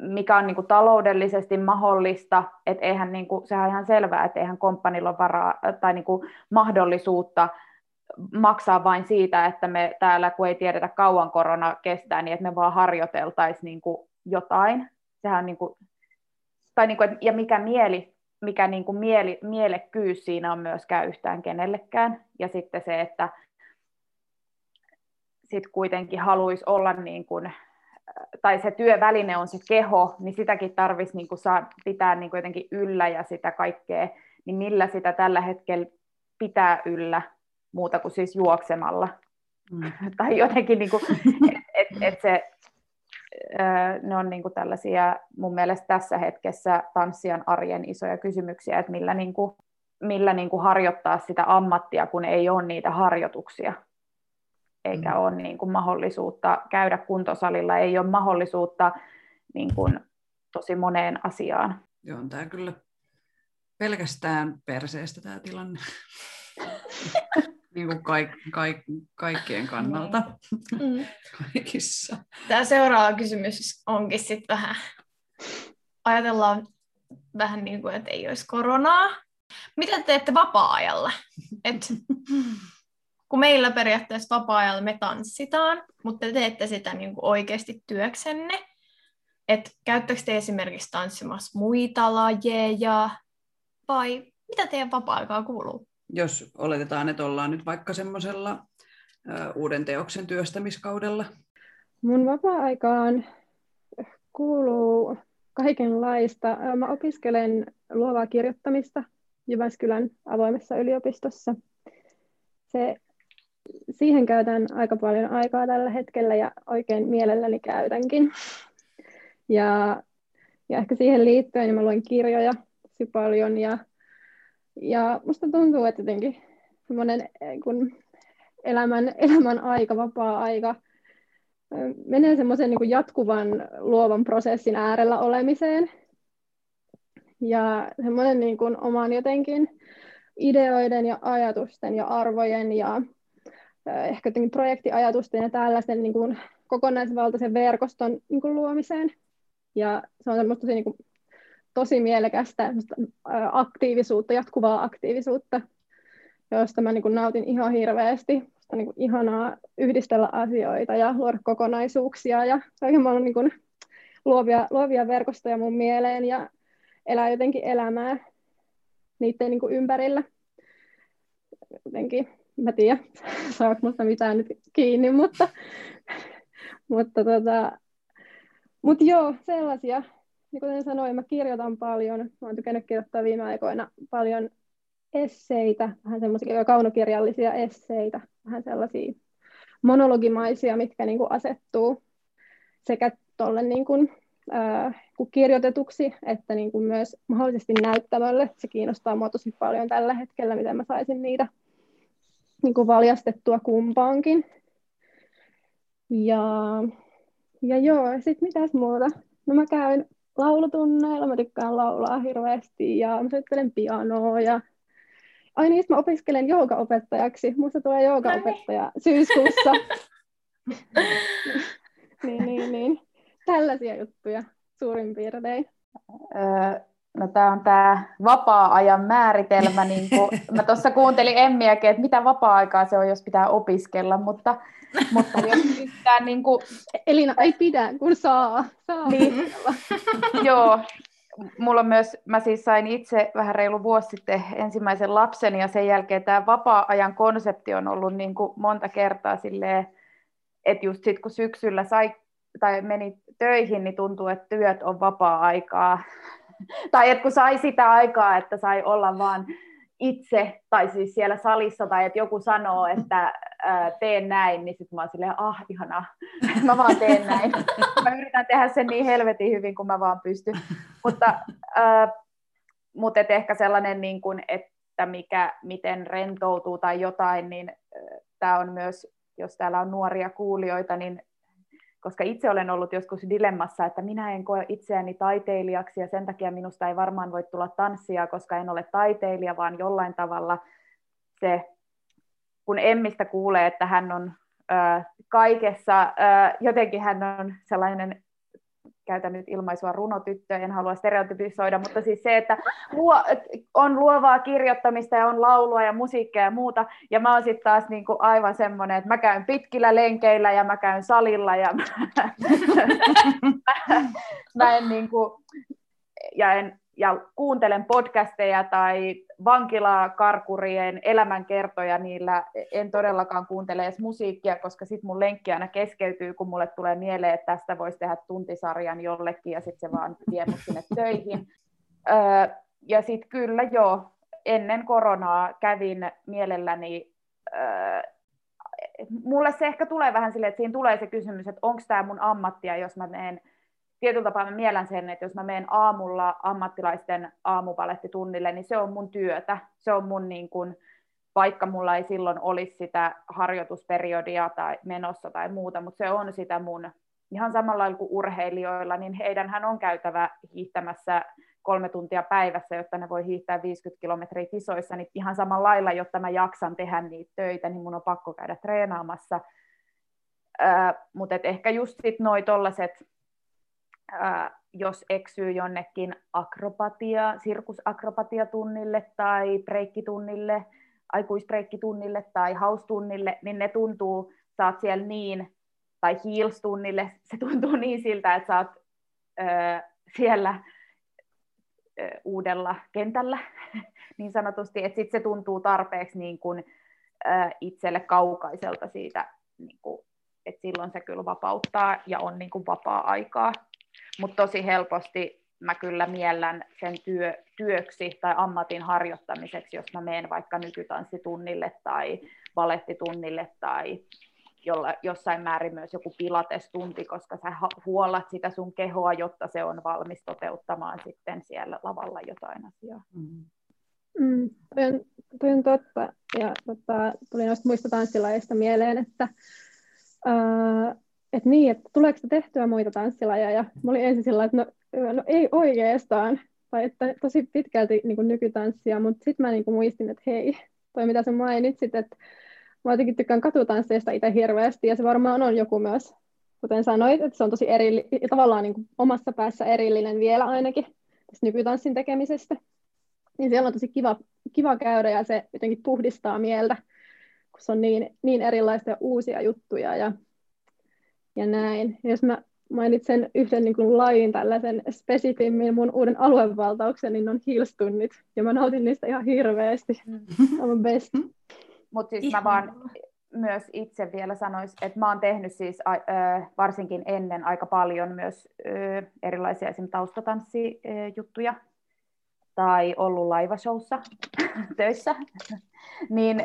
D: mikä on niin kuin taloudellisesti mahdollista, että eihän, niin kuin, sehän on ihan selvää, että eihän komppanilla ole varaa tai niin kuin mahdollisuutta maksaa vain siitä, että me täällä, kun ei tiedetä kauan korona kestää, niin että me vaan harjoiteltaisiin niin kuin jotain. Sehän niin kuin, tai niin kuin, ja mikä mieli mikä niin kuin mieli, mielekkyys siinä on myöskään yhtään kenellekään. Ja sitten se, että sit kuitenkin haluaisi olla niin kuin, tai se työväline on se keho, niin sitäkin tarvitsisi niin kuin saa pitää niin kuin jotenkin yllä ja sitä kaikkea, niin millä sitä tällä hetkellä pitää yllä muuta kuin siis juoksemalla. Mm. tai jotenkin, niin kuin, et, et, et se, ne on niin kuin tällaisia mun mielestä tässä hetkessä tanssijan arjen isoja kysymyksiä, että millä, niin kuin, millä niin kuin harjoittaa sitä ammattia, kun ei ole niitä harjoituksia, eikä mm. ole niin kuin mahdollisuutta käydä kuntosalilla, ei ole mahdollisuutta niin kuin tosi moneen asiaan.
B: Joo, on tämä kyllä pelkästään perseestä tämä tilanne. niin kuin kaik, kaik, kaikkien kannalta mm. kaikissa.
A: Tämä seuraava kysymys onkin sitten vähän, ajatellaan vähän niin kuin, että ei olisi koronaa. Mitä te teette vapaa-ajalla? Et, kun meillä periaatteessa vapaa-ajalla me tanssitaan, mutta te teette sitä niin kuin oikeasti työksenne. Et käyttäkö te esimerkiksi tanssimassa muita lajeja vai mitä teidän vapaa-aikaa kuuluu?
B: Jos oletetaan, että ollaan nyt vaikka semmoisella uuden teoksen työstämiskaudella?
C: Mun vapaa-aikaan kuuluu kaikenlaista. Mä opiskelen luovaa kirjoittamista Jyväskylän avoimessa yliopistossa. Se, siihen käytän aika paljon aikaa tällä hetkellä ja oikein mielelläni käytänkin. Ja, ja ehkä siihen liittyen niin mä luen kirjoja paljon ja ja musta tuntuu, että jotenkin semmoinen eh, kun elämän, elämän aika, vapaa-aika, menee semmoisen niin jatkuvan luovan prosessin äärellä olemiseen. Ja semmoinen niin kuin oman jotenkin ideoiden ja ajatusten ja arvojen ja ehkä jotenkin projektiajatusten ja tällaisen niin kuin kokonaisvaltaisen verkoston niin kuin luomiseen. Ja se on semmoista tosi niin kuin tosi mielekästä aktiivisuutta, jatkuvaa aktiivisuutta, josta mä niin kuin nautin ihan hirveästi. On niin kuin ihanaa yhdistellä asioita ja luoda kokonaisuuksia ja kaiken maailman niin luovia, luovia verkostoja mun mieleen ja elää jotenkin elämää niiden niin kuin ympärillä. Jotenkin, mä tiedän, saako musta mitään nyt kiinni, mutta, mutta tota, mut joo, sellaisia niin kuten sanoin, mä kirjoitan paljon. Mä oon tykännyt kirjoittaa viime aikoina paljon esseitä, vähän semmoisia kaunokirjallisia esseitä, vähän sellaisia monologimaisia, mitkä niin kuin asettuu sekä tuolle niin kuin, äh, kirjoitetuksi, että niin kuin myös mahdollisesti näyttämölle. Se kiinnostaa mua tosi paljon tällä hetkellä, miten mä saisin niitä niin kuin valjastettua kumpaankin. Ja, ja joo, sitten mitäs muuta? No mä käyn laulutunneilla, mä tykkään laulaa hirveästi ja mä soittelen pianoa ja Ai niin, mä opiskelen joogaopettajaksi. Musta tulee joogaopettaja syyskuussa. niin, niin, niin. Tällaisia juttuja suurin piirtein.
D: Öö, no tämä on tämä vapaa-ajan määritelmä. Niin kun, mä tuossa kuuntelin Emmiäkin, että mitä vapaa-aikaa se on, jos pitää opiskella, mutta, mutta jos pitää niin kuin...
C: Elina ei pidä, kun saa. saa
D: niin, joo, mulla myös, mä siis sain itse vähän reilu vuosi sitten ensimmäisen lapsen ja sen jälkeen tämä vapaa-ajan konsepti on ollut niin kuin monta kertaa silleen, että just sit kun syksyllä sai tai meni töihin, niin tuntuu, että työt on vapaa-aikaa. Tai että kun sai sitä aikaa, että sai olla vaan itse, tai siis siellä salissa, tai että joku sanoo, että ää, teen näin, niin sitten mä oon silleen, ah, ihanaa, mä vaan teen näin. Mä yritän tehdä sen niin helvetin hyvin, kuin mä vaan pystyn. Mutta, ää, mutta et ehkä sellainen, niin kuin, että mikä, miten rentoutuu tai jotain, niin tämä on myös, jos täällä on nuoria kuulijoita, niin koska itse olen ollut joskus dilemmassa, että minä en koe itseäni taiteilijaksi ja sen takia minusta ei varmaan voi tulla tanssia, koska en ole taiteilija, vaan jollain tavalla se, kun Emmistä kuulee, että hän on kaikessa, jotenkin hän on sellainen käytän nyt ilmaisua runotyttö, en halua stereotypisoida, mutta siis se, että luo, on luovaa kirjoittamista ja on laulua ja musiikkia ja muuta, ja mä oon sitten taas niinku aivan semmoinen, että mä käyn pitkillä lenkeillä ja mä käyn salilla ja mä, mä en niinku, ja en, ja kuuntelen podcasteja tai vankilakarkurien elämänkertoja, niillä en todellakaan kuuntele edes musiikkia, koska sitten mun lenkki aina keskeytyy, kun mulle tulee mieleen, että tästä voisi tehdä tuntisarjan jollekin, ja sitten se vaan vie mut sinne töihin. Öö, ja sitten kyllä joo, ennen koronaa kävin mielelläni, öö, mulle se ehkä tulee vähän silleen, että siinä tulee se kysymys, että onko tämä mun ammattia, jos mä menen tietyllä tapaa mä mielän sen, että jos mä menen aamulla ammattilaisten aamupalettitunnille, niin se on mun työtä. Se on mun niin kuin, vaikka mulla ei silloin olisi sitä harjoitusperiodia tai menossa tai muuta, mutta se on sitä mun, ihan samalla lailla kuin urheilijoilla, niin heidänhän on käytävä hiihtämässä kolme tuntia päivässä, jotta ne voi hiihtää 50 kilometriä kisoissa, niin ihan samalla lailla, jotta mä jaksan tehdä niitä töitä, niin mun on pakko käydä treenaamassa. Mutta ehkä just sit noi tollaset jos eksyy jonnekin akrobatia, sirkusakropatiatunnille tai breikkitunnille, aikuisbreikkitunnille tai haustunnille, niin ne tuntuu, sä oot siellä niin, tai heels-tunnille, se tuntuu niin siltä, että sä oot ö, siellä ö, uudella kentällä, niin sanotusti, että sitten se tuntuu tarpeeksi niin kuin, ö, itselle kaukaiselta siitä, niin kuin, että silloin se kyllä vapauttaa ja on niin kuin vapaa-aikaa mutta tosi helposti mä kyllä miellän sen työ, työksi tai ammatin harjoittamiseksi, jos mä menen vaikka nykytanssitunnille tai balettitunnille tai jolla, jossain määrin myös joku pilatestunti, koska sä huollat sitä sun kehoa, jotta se on valmis toteuttamaan sitten siellä lavalla jotain asiaa. Mm.
C: Mm, toi, on, toi on totta. Ja tota, tuli noista muista tanssilajeista mieleen, että ää, että niin, että tuleeko tehtyä muita tanssilajeja. Mä olin ensin sillä että no, no ei oikeastaan, tai että tosi pitkälti niin kuin nykytanssia, mutta sitten mä niin kuin muistin, että hei, toi mitä sä mainitsit, että mä jotenkin tykkään katutansseista itse hirveästi, ja se varmaan on joku myös, kuten sanoit, että se on tosi eri, tavallaan niin kuin omassa päässä erillinen vielä ainakin tästä nykytanssin tekemisestä. Niin siellä on tosi kiva, kiva käydä, ja se jotenkin puhdistaa mieltä, kun se on niin, niin erilaisia uusia juttuja, ja ja näin. Jos mä mainitsen yhden niin kuin lajin tällaisen spesifimmin mun uuden aluevaltauksen, niin on hilstunnit. Ja mä nautin niistä ihan hirveästi. On best.
D: Mutta siis mä vaan myös itse vielä sanoisin, että mä oon tehnyt siis varsinkin ennen aika paljon myös erilaisia esim. taustatanssijuttuja tai ollut laivashowssa töissä, niin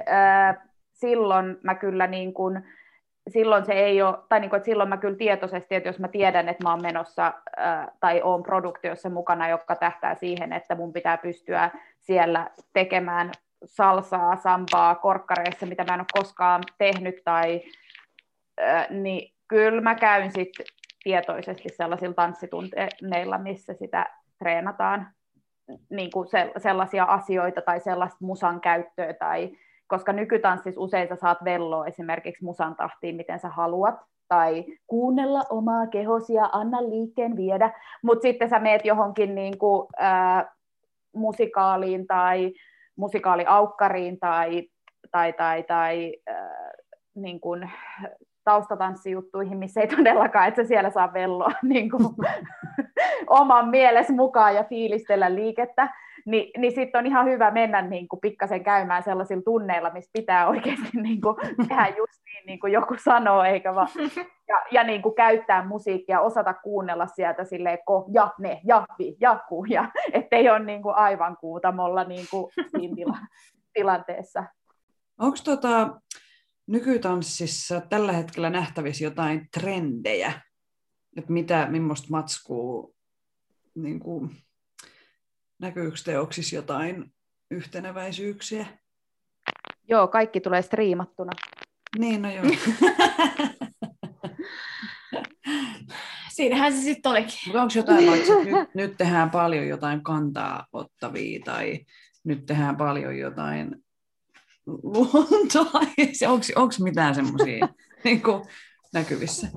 D: silloin mä kyllä niin kuin, silloin se ei ole, tai niin kuin, että silloin mä kyllä tietoisesti, että jos mä tiedän, että mä oon menossa ää, tai oon produktiossa mukana, joka tähtää siihen, että mun pitää pystyä siellä tekemään salsaa, sampaa, korkkareissa, mitä mä en ole koskaan tehnyt, tai ää, niin kyllä mä käyn sitten tietoisesti sellaisilla tanssitunteilla, missä sitä treenataan. Niin kuin se, sellaisia asioita tai sellaista musan käyttöä tai koska nykytanssissa usein sä saat velloa esimerkiksi musan tahtiin, miten sä haluat, tai kuunnella omaa kehosi ja anna liikkeen viedä, mutta sitten sä meet johonkin niin kuin, äh, musikaaliin tai musikaaliaukkariin tai, tai, tai, tai äh, niin kuin, taustatanssijuttuihin, missä ei todellakaan, että siellä saa velloa niin kuin, oman mieles mukaan ja fiilistellä liikettä, niin, niin sitten on ihan hyvä mennä niin kuin pikkasen käymään sellaisilla tunneilla, missä pitää oikeasti niin kuin, tehdä just niin, niin kuin joku sanoo, eikä vaan, ja, ja niin kuin käyttää musiikkia, osata kuunnella sieltä silleen ko, ja, ne, ja, vi, ja, ku, ja, ettei ole niin kuin aivan kuutamolla niin kuin siinä tila, tilanteessa.
B: Onko tota, nykytanssissa tällä hetkellä nähtävissä jotain trendejä, että mitä, millaista matskua niin kuin, näkyykö teoksissa jotain yhteneväisyyksiä?
D: Joo, kaikki tulee striimattuna.
B: Niin, no joo.
A: siinähän se sitten olikin.
B: Mutta onko jotain, vaikka nyt, nyt tehdään paljon jotain kantaa ottavia tai nyt tehdään paljon jotain luontoa, onko mitään semmoisia niin näkyvissä?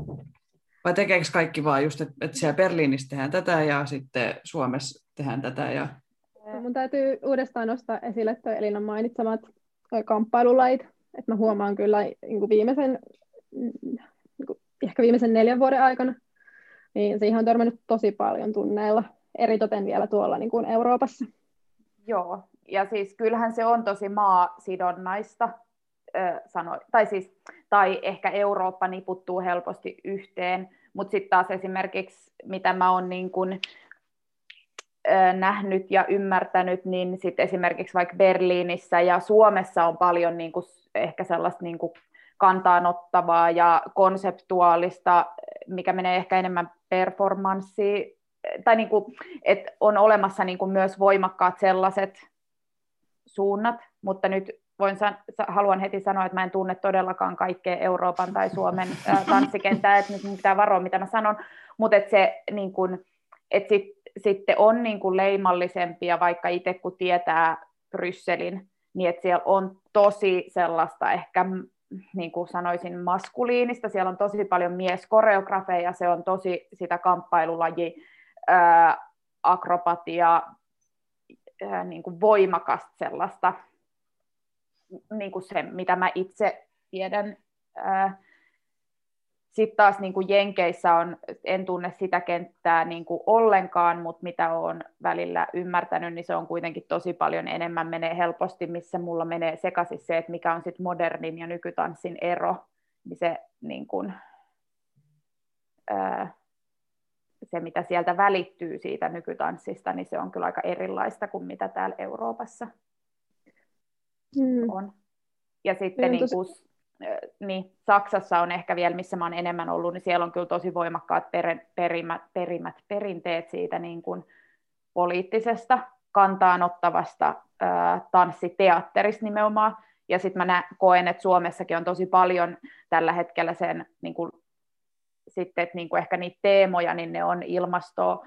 B: Vai tekeekö kaikki vaan just, että, että siellä Berliinissä tehdään tätä ja sitten Suomessa tehdään tätä? Ja...
C: Mun täytyy uudestaan nostaa esille tuo Elinan mainitsemat kamppailulait. Että mä huomaan kyllä niin kuin viimeisen, niin kuin, ehkä viimeisen neljän vuoden aikana, niin siihen on törmännyt tosi paljon tunneilla, eritoten vielä tuolla niin kuin Euroopassa.
D: Joo, ja siis kyllähän se on tosi maasidonnaista, sano, tai, siis, tai ehkä Eurooppa niputtuu helposti yhteen, mutta sitten taas esimerkiksi, mitä mä oon niin kun, nähnyt ja ymmärtänyt, niin sit esimerkiksi vaikka Berliinissä ja Suomessa on paljon niin kuin, ehkä sellaista niin kuin kantaanottavaa ja konseptuaalista, mikä menee ehkä enemmän performanssiin, tai niin että on olemassa niin kuin myös voimakkaat sellaiset suunnat, mutta nyt voin san- haluan heti sanoa, että mä en tunne todellakaan kaikkea Euroopan tai Suomen tanssikenttää, että nyt pitää varoa, mitä mä sanon, mutta että se niin kuin, että sit, sitten on niin kuin leimallisempia, vaikka itse kun tietää Brysselin, niin että siellä on tosi sellaista ehkä niin kuin sanoisin maskuliinista, siellä on tosi paljon mieskoreografeja, se on tosi sitä kamppailulaji, ää, akrobatia, ää, niin kuin voimakasta sellaista, niin kuin se, mitä mä itse tiedän. Sitten taas niin kuin Jenkeissä on, en tunne sitä kenttää niin kuin ollenkaan, mutta mitä olen välillä ymmärtänyt, niin se on kuitenkin tosi paljon enemmän menee helposti, missä mulla menee sekaisin se, että mikä on sitten modernin ja nykytanssin ero, niin se, niin kuin, se, mitä sieltä välittyy siitä nykytanssista, niin se on kyllä aika erilaista kuin mitä täällä Euroopassa mm. on. Ja sitten niin kuin, niin, Saksassa on ehkä vielä, missä mä oon enemmän ollut, niin siellä on kyllä tosi voimakkaat per, perimät, perimät, perinteet siitä niin kuin poliittisesta kantaanottavasta ää, tanssiteatterista nimenomaan. Ja sitten mä nä- koen, että Suomessakin on tosi paljon tällä hetkellä sen niin kuin, sitten, että niin kuin ehkä niitä teemoja, niin ne on ilmasto,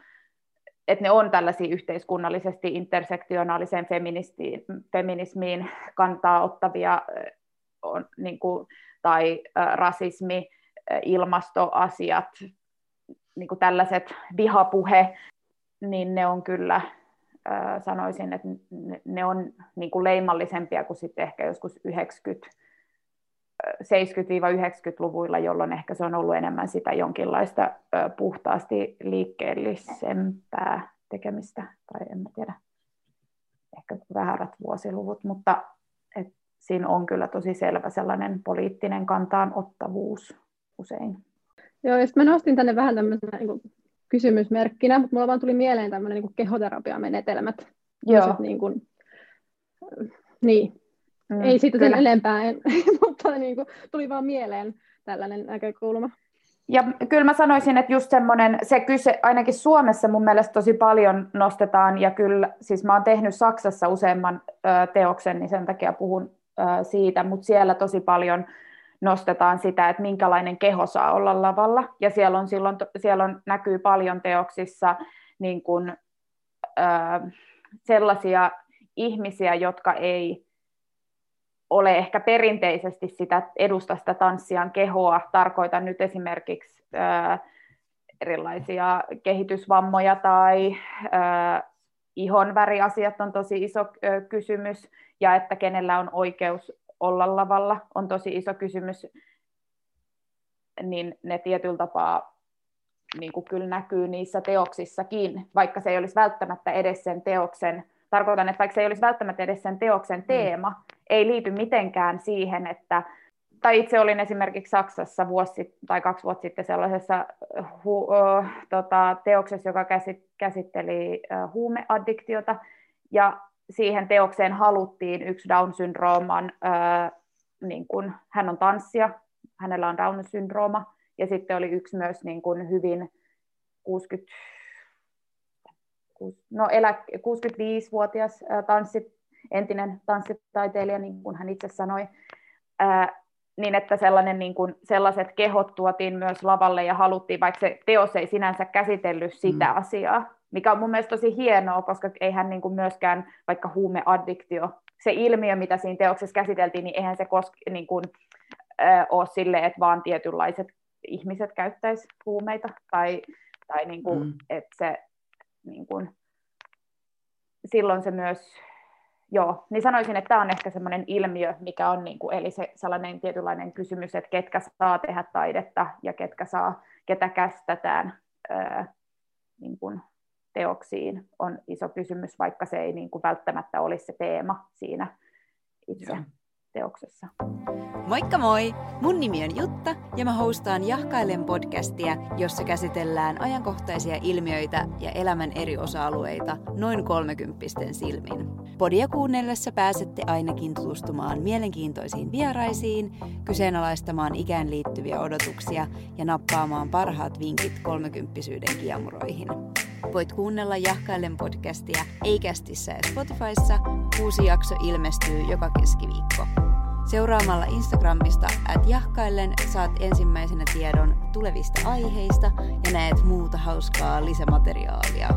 D: että ne on tällaisia yhteiskunnallisesti intersektionaaliseen feminismiin kantaa ottavia on, niin kuin, tai rasismi, ilmastoasiat, niin kuin tällaiset vihapuhe, niin ne on kyllä, sanoisin, että ne on niin kuin leimallisempia kuin sitten ehkä joskus 90 70-90-luvuilla, jolloin ehkä se on ollut enemmän sitä jonkinlaista puhtaasti liikkeellisempää tekemistä, tai en tiedä, ehkä vähärät vuosiluvut, mutta et siinä on kyllä tosi selvä sellainen poliittinen kantaan ottavuus usein.
C: Joo, ja mä nostin tänne vähän tämmöisenä niin kysymysmerkkinä, mutta mulla vaan tuli mieleen tämmöinen niin kehoterapiamenetelmät.
D: Joo.
C: Niin, kuin, niin, Mm, Ei siitä sen enempää, en, mutta niin kuin, tuli vaan mieleen tällainen näkökulma.
D: Ja kyllä mä sanoisin, että just semmoinen, se kyse, ainakin Suomessa mun mielestä tosi paljon nostetaan, ja kyllä, siis mä oon tehnyt Saksassa useamman ö, teoksen, niin sen takia puhun ö, siitä, mutta siellä tosi paljon nostetaan sitä, että minkälainen keho saa olla lavalla, ja siellä on silloin, siellä on, näkyy paljon teoksissa niin kuin, ö, sellaisia ihmisiä, jotka ei ole ehkä perinteisesti sitä edusta sitä tanssijan kehoa. Tarkoitan nyt esimerkiksi ää, erilaisia kehitysvammoja tai ää, ihonväriasiat on tosi iso ää, kysymys ja että kenellä on oikeus olla lavalla on tosi iso kysymys, niin ne tietyllä tapaa niin kuin kyllä näkyy niissä teoksissakin, vaikka se ei olisi välttämättä edes sen teoksen tarkoitan, että vaikka se ei olisi välttämättä edes sen teoksen mm. teema, mm. Ei liity mitenkään siihen, että tai itse olin esimerkiksi Saksassa vuosi tai kaksi vuotta sitten sellaisessa hu, uh, tota, teoksessa, joka käsit, käsitteli uh, huumeaddiktiota, ja siihen teokseen haluttiin yksi Down-syndrooman, uh, niin kun, hän on tanssija, hänellä on Down-syndrooma, ja sitten oli yksi myös niin kun, hyvin 60 no elä, 65-vuotias tanssi, entinen tanssitaiteilija, niin kuin hän itse sanoi. niin että sellainen, niin kuin, sellaiset kehot tuotiin myös lavalle ja haluttiin, vaikka se teos ei sinänsä käsitellyt sitä mm. asiaa, mikä on mun mielestä tosi hienoa, koska eihän niin kuin myöskään vaikka huumeaddiktio, se ilmiö, mitä siinä teoksessa käsiteltiin, niin eihän se koske, niin kuin, äh, ole silleen, että vaan tietynlaiset ihmiset käyttäisi huumeita, tai, tai niin kuin, mm. että se niin kuin, silloin se myös joo, niin sanoisin, että tämä on ehkä semmoinen ilmiö, mikä on, niin kuin, eli se sellainen tietynlainen kysymys, että ketkä saa tehdä taidetta ja ketkä saa, ketä kästetään ää, niin kuin teoksiin, on iso kysymys, vaikka se ei niin kuin välttämättä olisi se teema siinä itse. Joo teoksessa.
E: Moikka moi! Mun nimi on Jutta ja mä hostaan Jahkailen podcastia, jossa käsitellään ajankohtaisia ilmiöitä ja elämän eri osa-alueita noin kolmekymppisten silmin. Podia kuunnellessa pääsette ainakin tutustumaan mielenkiintoisiin vieraisiin, kyseenalaistamaan ikään liittyviä odotuksia ja nappaamaan parhaat vinkit kolmekymppisyyden kiemuroihin. Voit kuunnella Jahkailen podcastia Eikästissä ja Spotifyssa. Uusi jakso ilmestyy joka keskiviikko. Seuraamalla Instagramista at jahkaillen saat ensimmäisenä tiedon tulevista aiheista ja näet muuta hauskaa lisämateriaalia.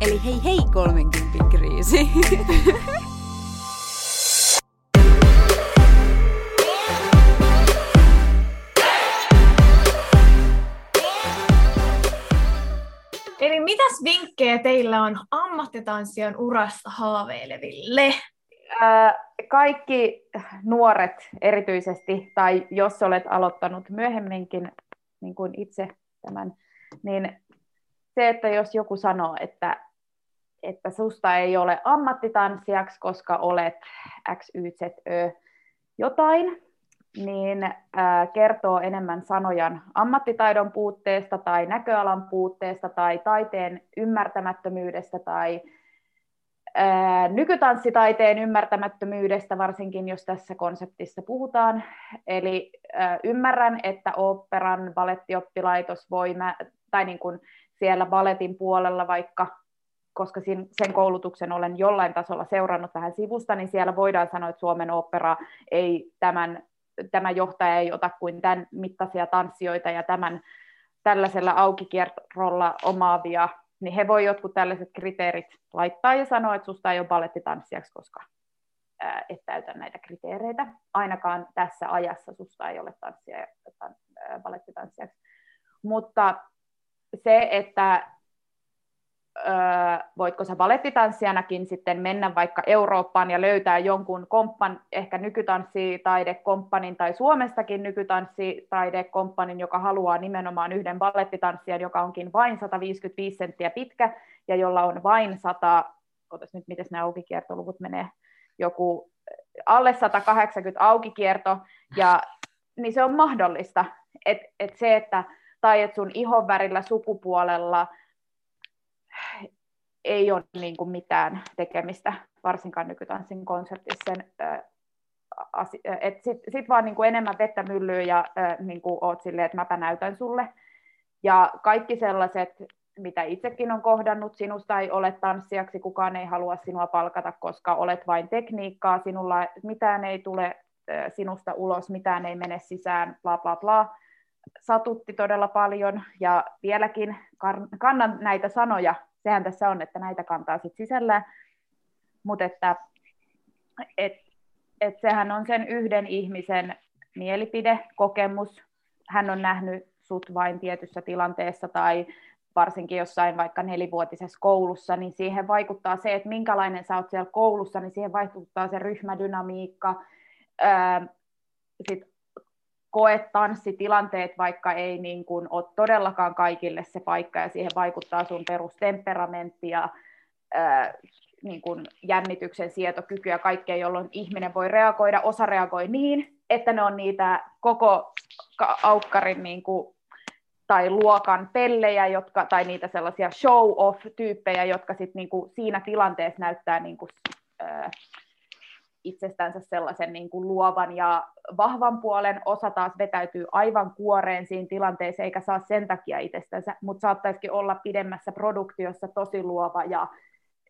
E: Eli hei hei 30 kriisi!
A: mitäs vinkkejä teillä on ammattitanssijan urasta haaveileville?
D: kaikki nuoret erityisesti, tai jos olet aloittanut myöhemminkin, niin kuin itse tämän, niin se, että jos joku sanoo, että, että susta ei ole ammattitanssijaksi, koska olet X, Y, Z, jotain, niin kertoo enemmän sanojan ammattitaidon puutteesta tai näköalan puutteesta tai taiteen ymmärtämättömyydestä tai nykytanssitaiteen ymmärtämättömyydestä, varsinkin jos tässä konseptissa puhutaan. Eli ymmärrän, että operan balettioppilaitos voi, mä, tai niin kuin siellä baletin puolella vaikka, koska sen koulutuksen olen jollain tasolla seurannut vähän sivusta, niin siellä voidaan sanoa, että Suomen opera ei tämän, tämä johtaja ei ota kuin tämän mittaisia tanssijoita ja tämän tällaisella aukikierrolla omaavia niin he voi jotkut tällaiset kriteerit laittaa ja sanoa, että susta ei ole balettitanssijaksi, koska et täytä näitä kriteereitä. Ainakaan tässä ajassa susta ei ole tanssia, balettitanssijaksi. Mutta se, että voitko sä balettitanssijanakin sitten mennä vaikka Eurooppaan ja löytää jonkun komppan, ehkä nykytanssitaidekomppanin tai Suomestakin nykytanssitaidekomppanin, joka haluaa nimenomaan yhden balettitanssijan, joka onkin vain 155 senttiä pitkä ja jolla on vain 100, otas nyt miten nämä aukikiertoluvut menee, joku alle 180 aukikierto, ja, niin se on mahdollista. Et, et se, että, tai että sun ihonvärillä, sukupuolella, ei ole niin kuin mitään tekemistä, varsinkaan nykytanssin konsertissa sen että sit, sit vaan niin kuin enemmän vettä myllyy ja äh, niin kuin oot silleen, että mäpä näytän sulle. Ja kaikki sellaiset, mitä itsekin on kohdannut, sinusta ei ole tanssijaksi, kukaan ei halua sinua palkata, koska olet vain tekniikkaa, sinulla mitään ei tule sinusta ulos, mitään ei mene sisään, bla bla bla. Satutti todella paljon ja vieläkin kannan näitä sanoja sehän tässä on, että näitä kantaa sit sisällä, mutta että et, et sehän on sen yhden ihmisen mielipide, kokemus. Hän on nähnyt sut vain tietyssä tilanteessa tai varsinkin jossain vaikka nelivuotisessa koulussa, niin siihen vaikuttaa se, että minkälainen sä oot siellä koulussa, niin siihen vaikuttaa se ryhmädynamiikka, sitten koetanssitilanteet, vaikka ei niin kuin ole todellakaan kaikille se paikka ja siihen vaikuttaa sun perustemperamentti ja ää, niin kuin jännityksen sietokyky ja kaikkea, jolloin ihminen voi reagoida, osa reagoi niin, että ne on niitä koko aukkarin niin kuin, tai luokan pellejä, jotka, tai niitä sellaisia show-off-tyyppejä, jotka sit, niin kuin, siinä tilanteessa näyttää niin kuin, ää, itsestänsä sellaisen niin kuin luovan ja vahvan puolen, osa taas vetäytyy aivan kuoreen siinä tilanteessa, eikä saa sen takia itsestänsä, mutta saattaisikin olla pidemmässä produktiossa tosi luova ja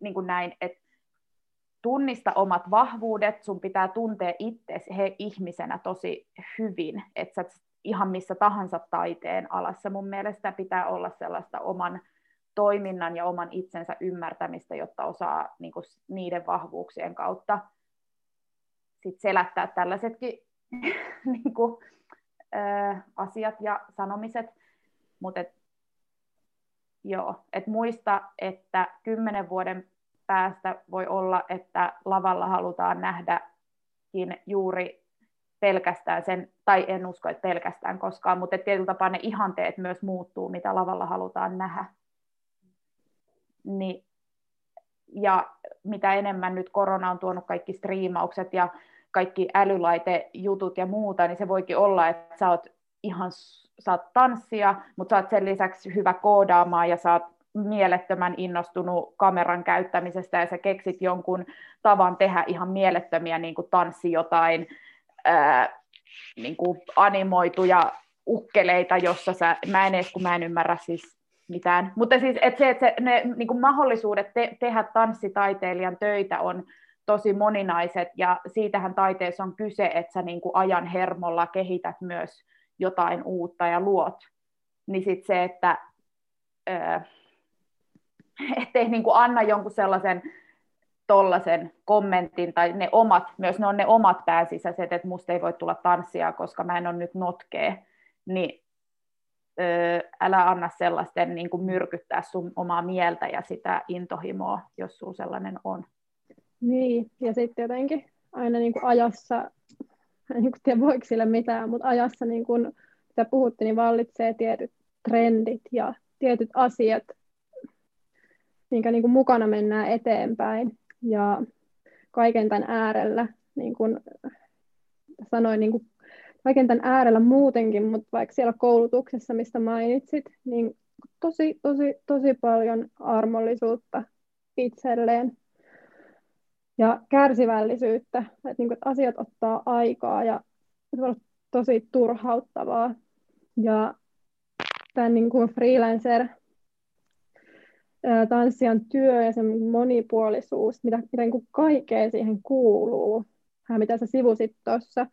D: niin kuin näin, että tunnista omat vahvuudet, sun pitää tuntea itse he ihmisenä tosi hyvin, että sä ihan missä tahansa taiteen alassa. Mun mielestä pitää olla sellaista oman toiminnan ja oman itsensä ymmärtämistä, jotta osaa niin kuin, niiden vahvuuksien kautta sit selättää tällaisetkin niin kuin, ä, asiat ja sanomiset. Mutta et, joo, et muista, että kymmenen vuoden päästä voi olla, että lavalla halutaan nähdäkin juuri pelkästään sen, tai en usko, että pelkästään koskaan, mutta tietyllä tapaa ne ihanteet myös muuttuu, mitä lavalla halutaan nähdä. Niin, ja mitä enemmän nyt korona on tuonut kaikki striimaukset ja kaikki älylaitejutut ja muuta, niin se voikin olla, että sä oot ihan saat tanssia, mutta oot sen lisäksi hyvä koodaamaan ja oot mielettömän innostunut kameran käyttämisestä ja sä keksit jonkun tavan tehdä ihan mielettömiä niin kuin tanssi jotain ää, niin kuin animoituja ukkeleita, jossa sä, mä en edes, kun mä en ymmärrä siis mitään, mutta siis että se, että se, ne niin kuin mahdollisuudet te, tehdä tanssitaiteilijan töitä on tosi moninaiset ja siitähän taiteessa on kyse, että sä niin kuin ajan hermolla kehität myös jotain uutta ja luot, niin sitten se, että öö, ettei niin kuin anna jonkun sellaisen tollaisen kommentin tai ne omat, myös ne on ne omat pääsisäiset, että musta ei voi tulla tanssia, koska mä en ole nyt notkee, niin älä anna sellaisten niin kuin myrkyttää sun omaa mieltä ja sitä intohimoa, jos sulla sellainen on.
C: Niin, ja sitten jotenkin aina niin kuin ajassa, en niin tiedä voiko sille mitään, mutta ajassa, niin kuin, mitä puhuttiin, niin vallitsee tietyt trendit ja tietyt asiat, minkä niin kuin mukana mennään eteenpäin. Ja kaiken tämän äärellä, niin kuin sanoin, niin kuin kaiken tämän äärellä muutenkin, mutta vaikka siellä koulutuksessa, mistä mainitsit, niin tosi, tosi, tosi paljon armollisuutta itselleen ja kärsivällisyyttä, että, niin kuin, että asiat ottaa aikaa ja se olla tosi turhauttavaa. Ja tämän niin kuin freelancer tanssijan työ ja sen monipuolisuus, mitä, mitä niin kuin kaikkea siihen kuuluu, mitä sä sivusit tuossa.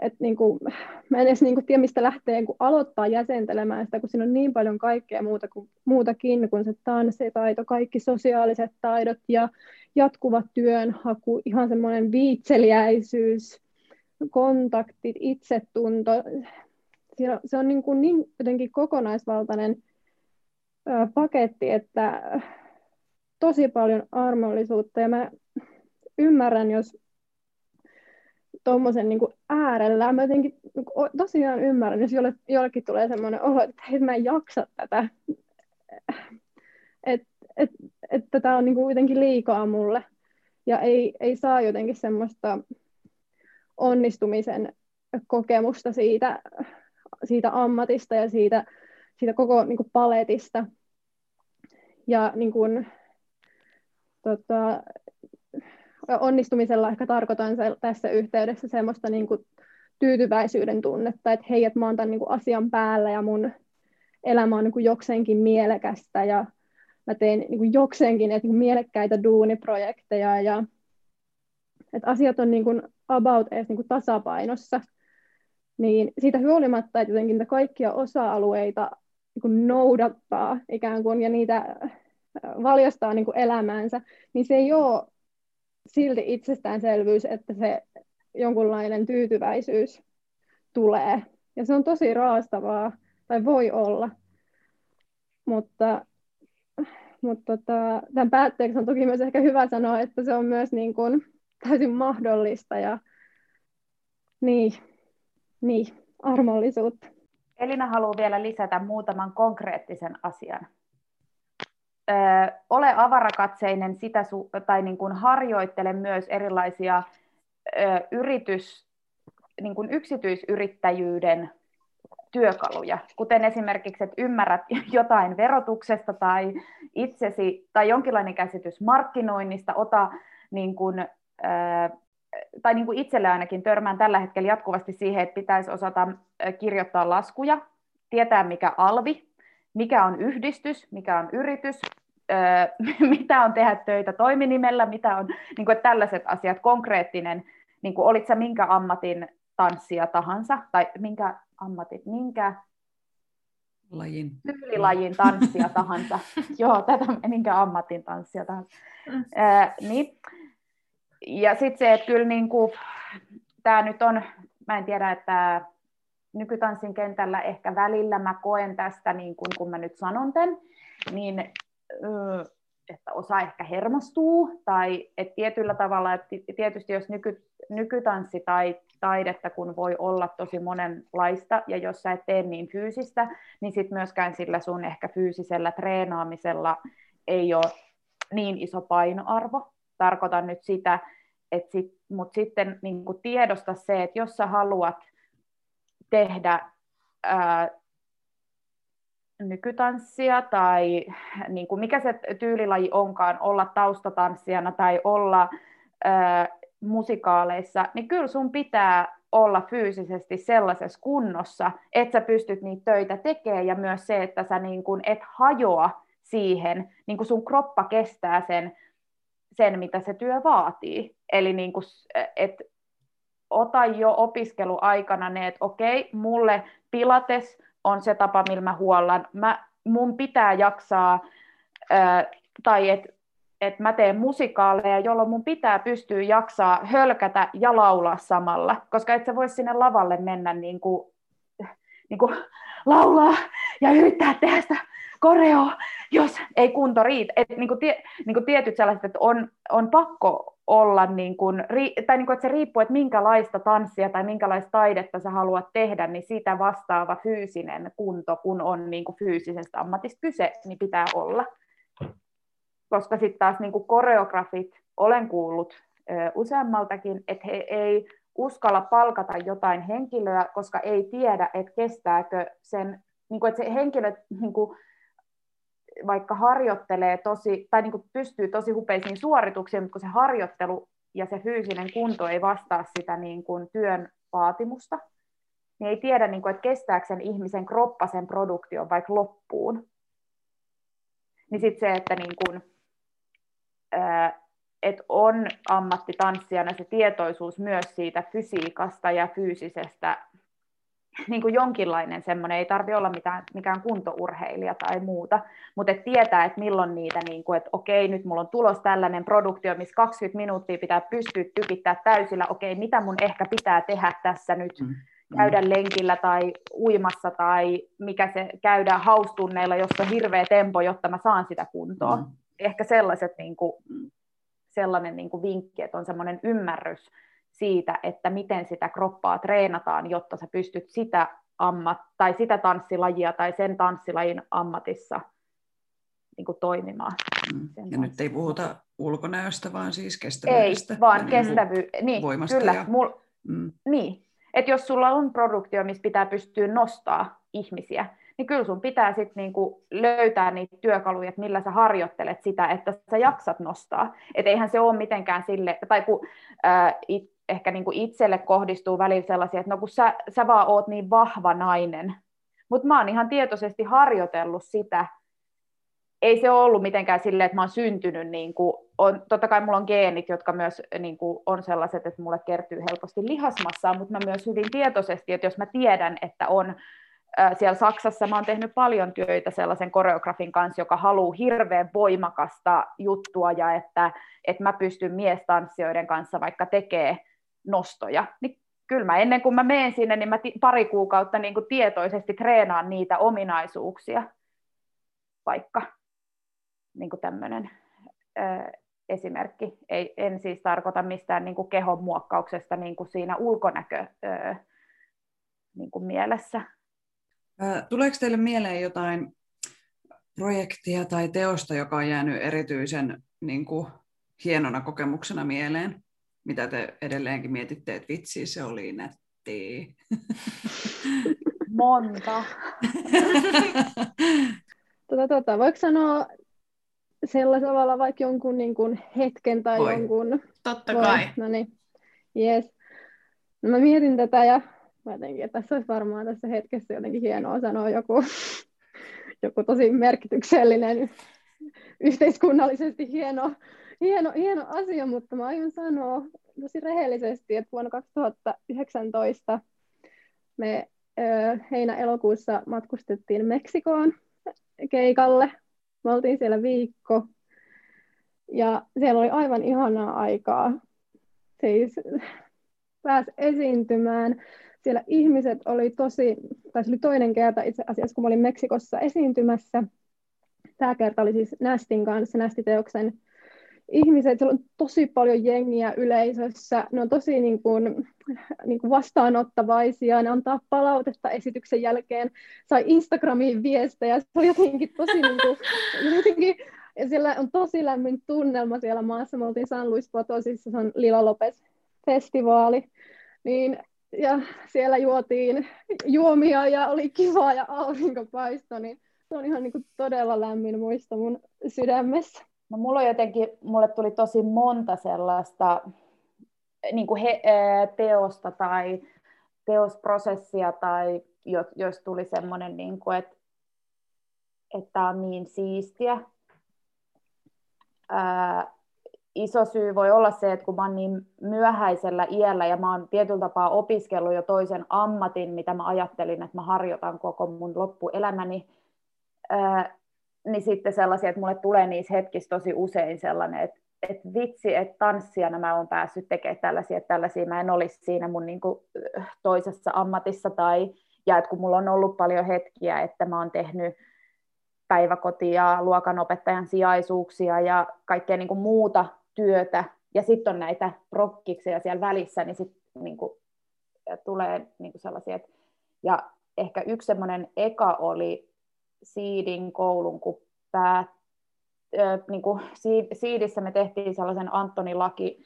C: Et niin kuin, mä en edes niin kuin tiedä, mistä lähtee kun aloittaa jäsentelemään sitä, kun siinä on niin paljon kaikkea muuta kuin, muutakin kuin se tanssitaito, kaikki sosiaaliset taidot ja jatkuva työnhaku, ihan semmoinen viitseliäisyys, kontaktit, itsetunto. Se on niin, kuin niin jotenkin kokonaisvaltainen paketti, että tosi paljon armollisuutta. Ja mä ymmärrän, jos tuommoisen niin äärellä, mä jotenkin niin tosiaan ymmärrän, jos jolle, jollekin tulee semmoinen olo, että hei, mä en jaksa tätä, että et, tätä on niin kuin jotenkin liikaa mulle ja ei, ei saa jotenkin semmoista onnistumisen kokemusta siitä, siitä ammatista ja siitä siitä koko niin kuin paletista. Ja niin kuin, tota, onnistumisella ehkä tarkoitan se, tässä yhteydessä semmoista niin kuin, tyytyväisyyden tunnetta, että hei, että mä oon tämän niin kuin, asian päällä ja mun elämä on niin kuin, jokseenkin mielekästä ja mä teen niin kuin, jokseenkin että, niin kuin, mielekkäitä duuniprojekteja ja että asiat on niin kuin, about edes niin kuin, tasapainossa. Niin siitä huolimatta, että jotenkin kaikkia osa-alueita niin noudattaa ikään kuin ja niitä äh, valjastaa niin kuin elämäänsä, niin se ei ole silti itsestäänselvyys, että se jonkunlainen tyytyväisyys tulee. Ja se on tosi raastavaa, tai voi olla. Mutta, mutta tota, tämän päätteeksi on toki myös ehkä hyvä sanoa, että se on myös niin kuin täysin mahdollista ja niin, niin armollisuutta.
D: Elina haluaa vielä lisätä muutaman konkreettisen asian. Ö, ole avarakatseinen sitä su- tai niin kuin harjoittele myös erilaisia ö, yritys, niin kuin yksityisyrittäjyyden työkaluja, kuten esimerkiksi, että ymmärrät jotain verotuksesta tai itsesi tai jonkinlainen käsitys markkinoinnista, ota niin kuin, tai niin kuin itselle ainakin törmään tällä hetkellä jatkuvasti siihen, että pitäisi osata kirjoittaa laskuja, tietää mikä alvi, mikä on yhdistys, mikä on yritys, mitä on tehdä töitä toiminimellä, mitä on niin kuin, tällaiset asiat, konkreettinen, niin kuin, olit sä minkä ammatin tanssia tahansa, tai minkä ammatin, minkä
B: lajin.
D: tyylilajin tanssia tahansa. Joo, tätä minkä ammatin tanssia tahansa. Mm. Ää, niin. Ja sitten se, että kyllä niin kuin, tämä nyt on, mä en tiedä, että nykytanssin kentällä ehkä välillä mä koen tästä, niin kuin, kun mä nyt sanon tämän, niin että osa ehkä hermostuu, tai että tietyllä tavalla, että tietysti jos nyky, nykytanssi tai taidetta, kun voi olla tosi monenlaista, ja jos sä et tee niin fyysistä, niin sitten myöskään sillä sun ehkä fyysisellä treenaamisella ei ole niin iso painoarvo. Tarkoitan nyt sitä, että sit, mutta sitten niin tiedosta se, että jos sä haluat tehdä ää, nykytanssia tai niin kuin mikä se tyylilaji onkaan, olla taustatanssijana tai olla ää, musikaaleissa, niin kyllä sun pitää olla fyysisesti sellaisessa kunnossa, että sä pystyt niitä töitä tekemään ja myös se, että sä niin kuin et hajoa siihen, niin kuin sun kroppa kestää sen, sen mitä se työ vaatii. Eli niin kuin, et ota jo opiskeluaikana ne, että okei, mulle pilates on se tapa, millä mä huollan. Mä, mun pitää jaksaa, ää, tai että et mä teen musikaaleja, jolloin mun pitää pystyä jaksaa hölkätä ja laulaa samalla, koska et sä voi sinne lavalle mennä niin kuin, niin kuin laulaa ja yrittää tehdä sitä koreo, jos ei kunto riitä. Et niin kuin tie, niin kuin tietyt sellaiset, että on, on pakko olla, niin kuin, tai niin kuin, että se riippuu, että minkälaista tanssia tai minkälaista taidetta sä haluat tehdä, niin siitä vastaava fyysinen kunto, kun on niin kuin fyysisestä ammatista kyse, niin pitää olla. Koska sitten taas niin kuin koreografit, olen kuullut ö, useammaltakin, että he ei uskalla palkata jotain henkilöä, koska ei tiedä, että kestääkö sen, niin kuin, että se henkilö niin kuin, vaikka harjoittelee tosi, tai niin kuin pystyy tosi hupeisiin suorituksiin, mutta kun se harjoittelu ja se fyysinen kunto ei vastaa sitä niin kuin työn vaatimusta, niin ei tiedä, niin kuin, että kestääkö sen ihmisen kroppa sen produktion vaikka loppuun. Niin sitten se, että niin kuin, et on ammattitanssijana se tietoisuus myös siitä fysiikasta ja fyysisestä niin kuin jonkinlainen semmoinen, ei tarvitse olla mitään, mikään kuntourheilija tai muuta, mutta et tietää, että milloin niitä, niin kuin, että okei, nyt mulla on tulos tällainen produktio, missä 20 minuuttia pitää pystyä tykittää täysillä, okei, mitä mun ehkä pitää tehdä tässä nyt, mm. käydä lenkillä tai uimassa tai mikä se käydään haustunneilla, jossa on hirveä tempo, jotta mä saan sitä kuntoa. Mm. Ehkä sellaiset, niin kuin, sellainen niin kuin vinkki, että on semmoinen ymmärrys, siitä, että miten sitä kroppaa treenataan, jotta sä pystyt sitä, ammat, tai sitä tanssilajia tai sen tanssilajin ammatissa niin kuin toimimaan.
B: Mm. Ja nyt ei puhuta ulkonäöstä, vaan siis kestävyydestä.
D: Ei, vaan niin kestävy... niin, voimasta kyllä. Ja... Mul... Mm. Niin, että jos sulla on produktio, missä pitää pystyä nostaa ihmisiä, niin kyllä sun pitää sitten niinku löytää niitä työkaluja, että millä sä harjoittelet sitä, että sä jaksat nostaa. Että eihän se ole mitenkään sille, tai kun ää, it, ehkä niin kuin itselle kohdistuu välillä sellaisia, että no kun sä, sä vaan oot niin vahva nainen, mutta mä oon ihan tietoisesti harjoitellut sitä, ei se ole ollut mitenkään silleen, että mä oon syntynyt, niin kuin, on, totta kai mulla on geenit, jotka myös niin kuin, on sellaiset, että mulle kertyy helposti lihasmassaa, mutta mä myös hyvin tietoisesti, että jos mä tiedän, että on siellä Saksassa mä oon tehnyt paljon töitä sellaisen koreografin kanssa, joka haluaa hirveän voimakasta juttua ja että, että mä pystyn miestanssijoiden kanssa vaikka tekee nostoja, niin kyllä mä ennen kuin mä menen sinne, niin mä pari kuukautta niin kuin tietoisesti treenaan niitä ominaisuuksia, vaikka niin kuin tämmöinen ö, esimerkki. Ei, en siis tarkoita mistään niin kuin kehon muokkauksesta niin kuin siinä ulkonäkö ö, niin kuin mielessä.
B: Tuleeko teille mieleen jotain projektia tai teosta, joka on jäänyt erityisen niin kuin, hienona kokemuksena mieleen? Mitä te edelleenkin mietitte, että vitsi, se oli nätti.
D: Monta.
C: tota, tota, voiko sanoa sellaisella tavalla vaikka jonkun niin kuin hetken tai Voi. jonkun...
A: Totta Voi. kai.
C: No niin, yes. No mä mietin tätä ja mä jotenkin, että tässä olisi varmaan tässä hetkessä jotenkin hienoa sanoa joku, joku tosi merkityksellinen yhteiskunnallisesti hieno, hieno, hieno asia, mutta mä aion sanoa tosi rehellisesti, että vuonna 2019 me heinä-elokuussa matkustettiin Meksikoon keikalle. Me oltiin siellä viikko ja siellä oli aivan ihanaa aikaa. Siis pääsi esiintymään. Siellä ihmiset oli tosi, tai se oli toinen kerta itse asiassa, kun olin Meksikossa esiintymässä. Tämä kerta oli siis Nästin kanssa, Nästiteoksen ihmiset, siellä on tosi paljon jengiä yleisössä, ne on tosi niin kuin, niin kuin vastaanottavaisia, ne antaa palautetta esityksen jälkeen, sai Instagramiin viestejä, se on jotenkin tosi niin kuin, jotenkin, ja siellä on tosi lämmin tunnelma siellä maassa, me oltiin San Luis Potosissa, se on Lila Lopez festivaali, niin ja siellä juotiin juomia ja oli kiva ja aurinko paistoi, niin se on ihan niin kuin todella lämmin muisto mun sydämessä.
D: No, mulla jotenkin, mulle tuli tosi monta sellaista niin kuin he, teosta tai teosprosessia, tai jos tuli semmoinen, niin kuin, että, että on niin siistiä. Ää, iso syy voi olla se, että kun mä oon niin myöhäisellä iällä ja mä oon tietyllä tapaa opiskellut jo toisen ammatin, mitä mä ajattelin, että mä harjoitan koko mun loppuelämäni, ää, niin sitten sellaisia, että mulle tulee niissä hetkissä tosi usein sellainen, että, että vitsi, että tanssijana mä oon päässyt tekemään tällaisia, että tällaisia mä en olisi siinä mun niin kuin toisessa ammatissa tai, ja että kun mulla on ollut paljon hetkiä, että mä oon tehnyt päiväkotia, luokanopettajan sijaisuuksia ja kaikkea niin muuta työtä, ja sitten on näitä prokkikseja siellä välissä, niin sitten niin kuin, tulee niin sellaisia, että, ja ehkä yksi semmoinen eka oli Siidin koulun, kun pää, äh, niin kuin Siidissä me tehtiin sellaisen Antoni Laki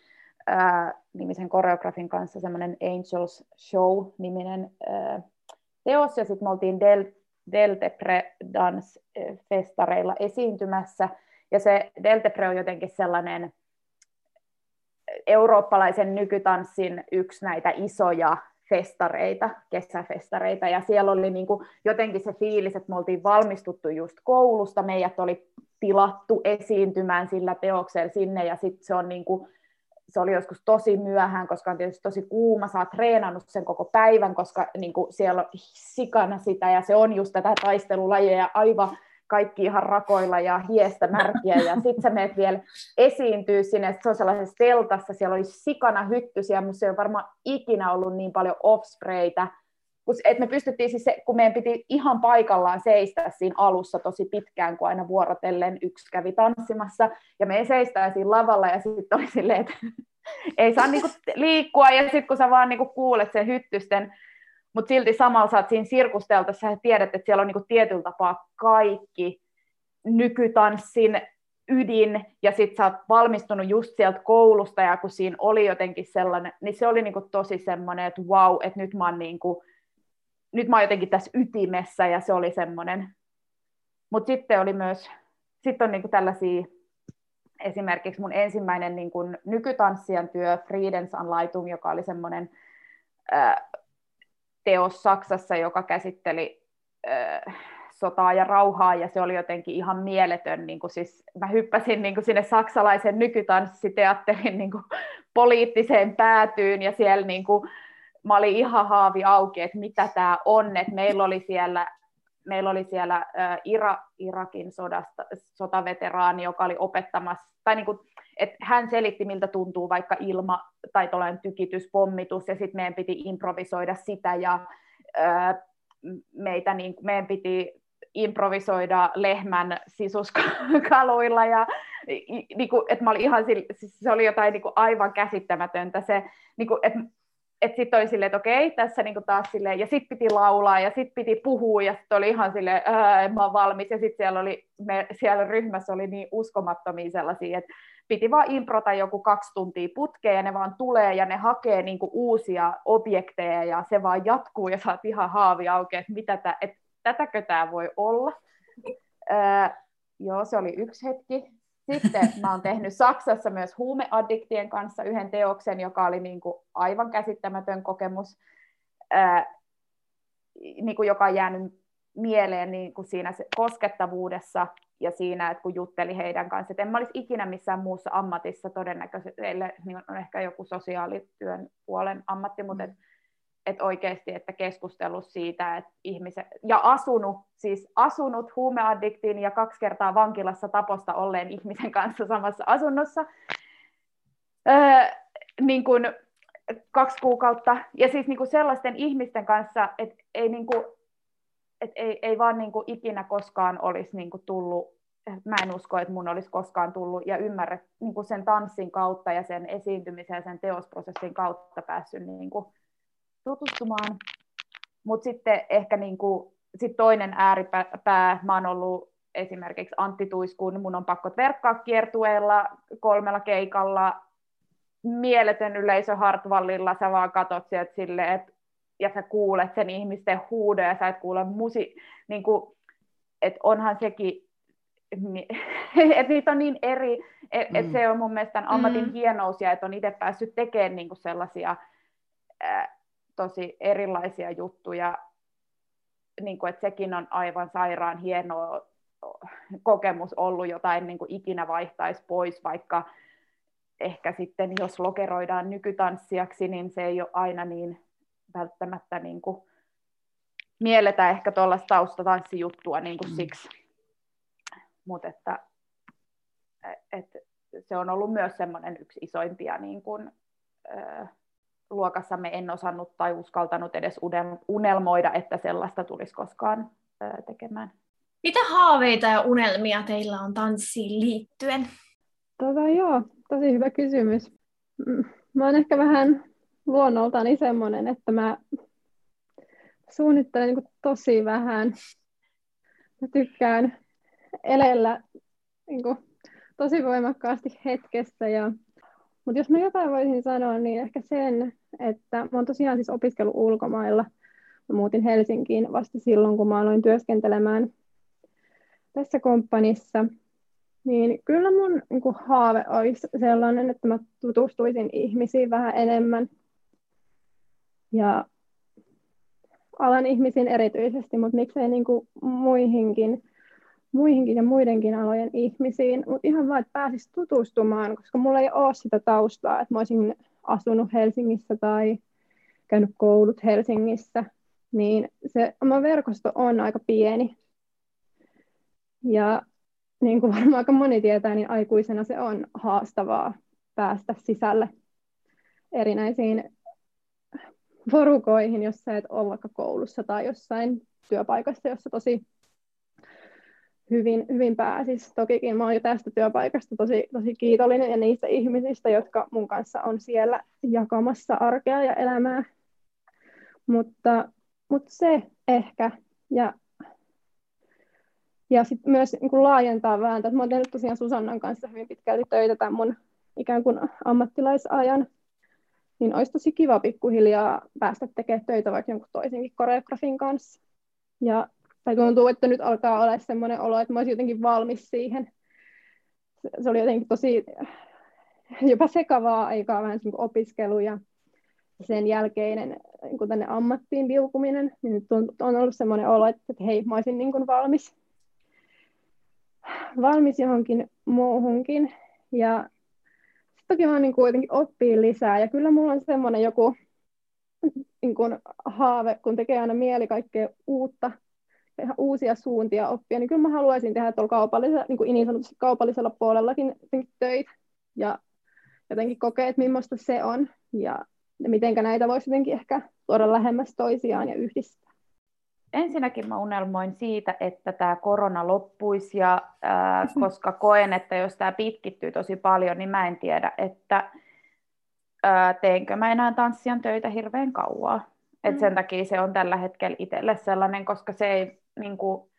D: äh, nimisen koreografin kanssa semmoinen Angels Show-niminen äh, teos, ja sitten me oltiin Del, Deltepre Dance-festareilla esiintymässä, ja se Deltepre on jotenkin sellainen eurooppalaisen nykytanssin yksi näitä isoja festareita, kesäfestareita, ja siellä oli niin kuin jotenkin se fiilis, että me oltiin valmistuttu just koulusta, meidät oli tilattu esiintymään sillä teoksella sinne, ja sitten se on niin kuin, se oli joskus tosi myöhään, koska on tietysti tosi kuuma, sä oot treenannut sen koko päivän, koska niin kuin siellä on sikana sitä, ja se on just tätä taistelulajia aivan kaikki ihan rakoilla ja hiestä märkiä, ja sitten sä meet vielä esiintyy sinne, se on sellaisessa teltassa, siellä oli sikana hyttysiä, mutta se ei ole varmaan ikinä ollut niin paljon offspraytä, että me pystyttiin siis, se, kun meidän piti ihan paikallaan seistä siinä alussa tosi pitkään, kun aina vuorotellen yksi kävi tanssimassa, ja me seistään siinä lavalla, ja sitten oli silleen, että ei saa niinku liikkua, ja sitten kun sä vaan niinku kuulet sen hyttysten mutta silti samalla sä oot siinä sirkusteltassa ja tiedät, että siellä on niinku tietyllä tapaa kaikki nykytanssin ydin, ja sit sä oot valmistunut just sieltä koulusta, ja kun siinä oli jotenkin sellainen, niin se oli niinku tosi semmoinen, että wow, että nyt mä oon niinku, nyt mä oon jotenkin tässä ytimessä, ja se oli semmoinen. Mutta sitten oli myös, sitten on niinku tällaisia, esimerkiksi mun ensimmäinen niinku nykytanssijan työ, Friedens Anleitung, joka oli semmoinen teos Saksassa, joka käsitteli äh, sotaa ja rauhaa, ja se oli jotenkin ihan mieletön. Niin kuin siis, mä hyppäsin niin kuin sinne saksalaisen nykytanssiteatterin niin kuin poliittiseen päätyyn, ja siellä niin kuin, mä olin ihan haavi auki, että mitä tämä on, että meillä oli siellä meillä oli siellä äh, Ira, Irakin sodasta, sotaveteraani, joka oli opettamassa, tai niin kuin, että hän selitti, miltä tuntuu vaikka ilma tai tuollainen tykityspommitus, ja sitten meidän piti improvisoida sitä, ja äh, meitä, niin, meidän piti improvisoida lehmän sisuskaluilla, ja niin kuin, että mä olin ihan, siis se oli jotain niin kuin aivan käsittämätöntä, se, niin kuin, että että sitten oli silleen, että okei, tässä niinku taas silleen, ja sitten piti laulaa, ja sitten piti puhua, ja sitten oli ihan että mä oon valmis, ja sitten siellä, oli, me, siellä ryhmässä oli niin uskomattomia sellaisia, että piti vaan improta joku kaksi tuntia putkeen, ja ne vaan tulee, ja ne hakee niinku uusia objekteja, ja se vaan jatkuu, ja saat ihan haavi auki, että mitä tä, että tätäkö tämä voi olla. Öö, joo, se oli yksi hetki. Sitten mä oon tehnyt Saksassa myös huumeaddiktien kanssa yhden teoksen, joka oli niin kuin aivan käsittämätön kokemus, ää, niin kuin joka on jäänyt mieleen niin kuin siinä koskettavuudessa ja siinä, että kun jutteli heidän kanssa, että en mä olisi ikinä missään muussa ammatissa todennäköisesti, niin on ehkä joku sosiaalityön puolen ammatti, mutta mm. et, et oikeasti, että keskustellut siitä, että ihmiset, ja asunut, siis asunut huumeaddiktiin ja kaksi kertaa vankilassa taposta olleen ihmisen kanssa samassa asunnossa, öö, niin kuin kaksi kuukautta, ja siis niin kuin sellaisten ihmisten kanssa, että ei niin kuin, et ei, ei vaan niin ikinä koskaan olisi niin tullut, mä en usko, että mun olisi koskaan tullut ja ymmärrä niin sen tanssin kautta ja sen esiintymisen ja sen teosprosessin kautta päässyt niin tutustumaan. Mutta sitten ehkä niin kuin, sit toinen ääripää, mä oon ollut esimerkiksi Antti Tuiskun, mun on pakko verkkaa kiertueella kolmella keikalla, mieletön yleisö Hartwallilla, sä vaan katot sieltä silleen, että ja sä kuulet sen ihmisten huudon ja sä et kuule musi, niin kuin, että onhan sekin, että niitä on niin eri, että mm. et se on mun mielestä tämän ammatin mm. hienous ja että on itse päässyt tekemään niin kuin sellaisia ää, tosi erilaisia juttuja, niin kuin, että sekin on aivan sairaan hieno kokemus ollut, jota en niin kuin ikinä vaihtaisi pois, vaikka ehkä sitten jos lokeroidaan nykytanssijaksi, niin se ei ole aina niin välttämättä niin kuin mielletä ehkä tuollaista taustatanssijuttua niin kuin mm. siksi. Mutta että, et, se on ollut myös semmoinen yksi isoimpia niin kuin, ö, luokassamme en osannut tai uskaltanut edes unelmoida, että sellaista tulisi koskaan ö, tekemään.
A: Mitä haaveita ja unelmia teillä on tanssiin liittyen?
C: Tota, joo, tosi hyvä kysymys. Mm, mä oon ehkä vähän luonnoltani semmoinen, että mä suunnittelen niin tosi vähän. Mä tykkään elellä niin kuin, tosi voimakkaasti hetkessä. Ja, mutta jos mä jotain voisin sanoa, niin ehkä sen, että mä oon tosiaan siis opiskellut ulkomailla. Mä muutin Helsinkiin vasta silloin, kun mä aloin työskentelemään tässä komppanissa. Niin kyllä mun niin kuin, haave olisi sellainen, että mä tutustuisin ihmisiin vähän enemmän ja alan ihmisiin erityisesti, mutta miksei niin kuin muihinkin, muihinkin ja muidenkin alojen ihmisiin, mutta ihan vaan, että pääsisi tutustumaan, koska mulla ei ole sitä taustaa, että mä olisin asunut Helsingissä tai käynyt koulut Helsingissä, niin se oma verkosto on aika pieni. Ja niin kuin varmaan aika moni tietää, niin aikuisena se on haastavaa päästä sisälle erinäisiin porukoihin, jos sä et ole vaikka koulussa tai jossain työpaikassa, jossa tosi hyvin, hyvin pääsis. Tokikin mä oon jo tästä työpaikasta tosi, tosi kiitollinen ja niistä ihmisistä, jotka mun kanssa on siellä jakamassa arkea ja elämää. Mutta, mutta se ehkä. Ja, ja sitten myös niin laajentaa vähän. Mä oon tehnyt tosiaan Susannan kanssa hyvin pitkälti töitä tämän mun ikään kuin ammattilaisajan niin olisi tosi kiva pikkuhiljaa päästä tekemään töitä vaikka jonkun toisenkin koreografin kanssa. Ja, tai tuntuu, että nyt alkaa olla sellainen olo, että mä olisin jotenkin valmis siihen. Se, oli jotenkin tosi jopa sekavaa aikaa vähän niin opiskelu ja sen jälkeinen niin tänne ammattiin liukuminen, niin nyt on, on ollut sellainen olo, että, että hei, mä olisin niin kuin valmis, valmis johonkin muuhunkin. Ja vaan niin kuin jotenkin oppii lisää. Ja kyllä mulla on semmoinen joku niin kuin haave, kun tekee aina mieli kaikkea uutta, ihan uusia suuntia oppia, niin kyllä mä haluaisin tehdä tuolla kaupallisella, niin, kuin niin sanotusti kaupallisella puolellakin töitä ja jotenkin kokea, että millaista se on ja, ja miten näitä voisi jotenkin ehkä tuoda lähemmäs toisiaan ja yhdistää
D: ensinnäkin mä unelmoin siitä, että tämä korona loppuisi, ja, ää, koska koen, että jos tämä pitkittyy tosi paljon, niin mä en tiedä, että ää, teenkö mä enää tanssijan töitä hirveän kauaa. Et mm. sen takia se on tällä hetkellä itselle sellainen, koska se ei, niin kuin,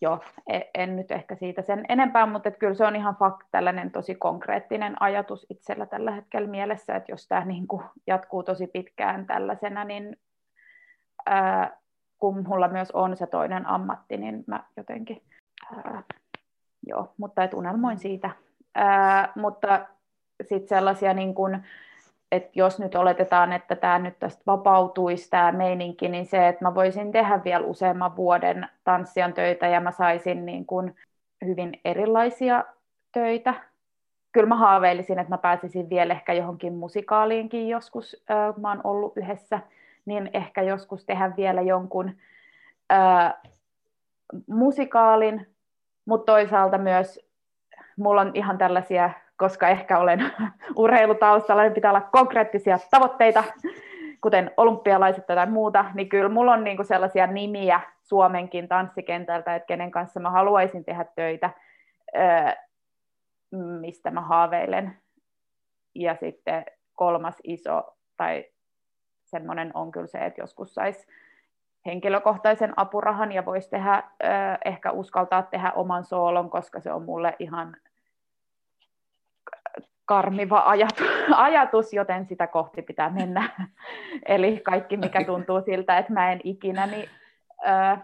D: jo, en, en nyt ehkä siitä sen enempää, mutta et kyllä se on ihan fakt, tällainen tosi konkreettinen ajatus itsellä tällä hetkellä mielessä, että jos tämä niin kuin, jatkuu tosi pitkään tällaisena, niin ää, kun mulla myös on se toinen ammatti, niin mä jotenkin, ää, joo, mutta et unelmoin siitä. Ää, mutta sitten sellaisia, niin kun, että jos nyt oletetaan, että tämä nyt tästä vapautuisi tämä meininki, niin se, että mä voisin tehdä vielä useamman vuoden tanssijan töitä ja mä saisin niin kuin hyvin erilaisia töitä. Kyllä mä haaveilisin, että mä pääsisin vielä ehkä johonkin musikaaliinkin joskus. Mä oon ollut yhdessä, niin ehkä joskus tehdä vielä jonkun ää, musikaalin, mutta toisaalta myös mulla on ihan tällaisia koska ehkä olen urheilutaustalla, niin pitää olla konkreettisia tavoitteita, kuten olympialaiset tai muuta, niin kyllä mulla on niinku sellaisia nimiä Suomenkin tanssikentältä, että kenen kanssa mä haluaisin tehdä töitä, mistä mä haaveilen. Ja sitten kolmas iso, tai semmoinen on kyllä se, että joskus saisi henkilökohtaisen apurahan ja voisi tehdä, ehkä uskaltaa tehdä oman soolon, koska se on mulle ihan karmiva ajatus, ajatus, joten sitä kohti pitää mennä. Eli kaikki, mikä tuntuu siltä, että mä en ikinä, niin öö,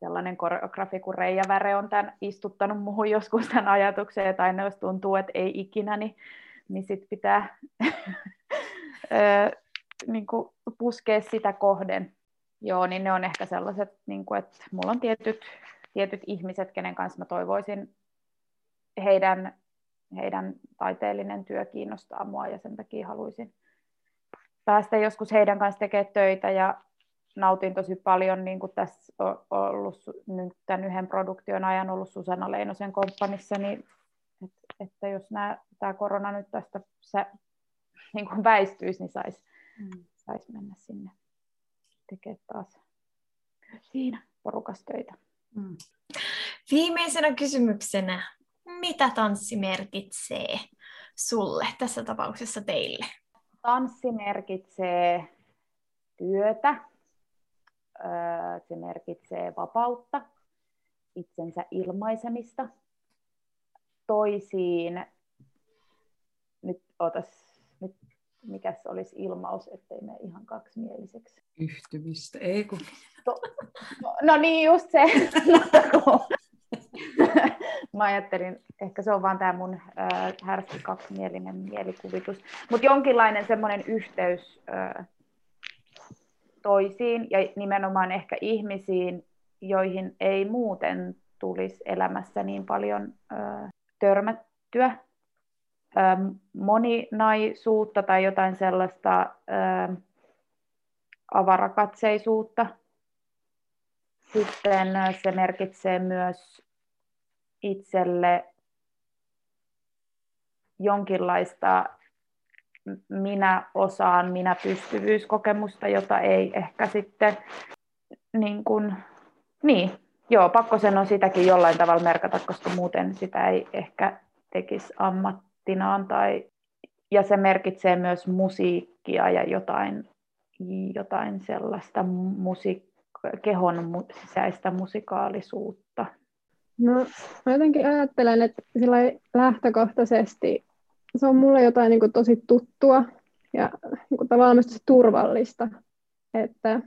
D: sellainen koreografi kuin Reija Väre on tämän istuttanut muuhun joskus tämän ajatuksen, että aina jos tuntuu, että ei ikinä, niin, niin sit pitää öö, niin kuin puskea sitä kohden. Joo, niin ne on ehkä sellaiset, niin kuin, että mulla on tietyt, tietyt ihmiset, kenen kanssa mä toivoisin heidän heidän taiteellinen työ kiinnostaa mua ja sen takia haluaisin päästä joskus heidän kanssa tekemään töitä ja nautin tosi paljon, niin kuin tässä on ollut nyt tämän yhden produktion ajan ollut Susanna Leinosen komppanissa, niin että, että jos nämä, tämä korona nyt tästä se, niin kuin väistyisi, niin saisi mm. sais mennä sinne tekemään taas siinä porukassa töitä. Mm.
A: Viimeisenä kysymyksenä, mitä tanssi merkitsee sulle, tässä tapauksessa teille?
D: Tanssi merkitsee työtä, se merkitsee vapautta, itsensä ilmaisemista, toisiin, nyt otas, nyt mikä olisi ilmaus, ettei me ihan kaksimieliseksi.
B: Yhtymistä, ei kun...
D: No, no niin, just se. mä ajattelin, ehkä se on vaan tämä mun äh, härski kaksimielinen mielikuvitus, mutta jonkinlainen semmoinen yhteys äh, toisiin ja nimenomaan ehkä ihmisiin, joihin ei muuten tulisi elämässä niin paljon törmättyä. Äh, moninaisuutta tai jotain sellaista äh, avarakatseisuutta. Sitten se merkitsee myös itselle jonkinlaista minä osaan, minä pystyvyyskokemusta, jota ei ehkä sitten niin kuin, niin, joo, pakko sen on sitäkin jollain tavalla merkata, koska muuten sitä ei ehkä tekisi ammattinaan tai ja se merkitsee myös musiikkia ja jotain, jotain sellaista musiik- kehon sisäistä musikaalisuutta.
C: No, mä jotenkin ajattelen, että sillä lähtökohtaisesti se on mulle jotain niin kuin tosi tuttua ja niin kuin tavallaan myös turvallista. Että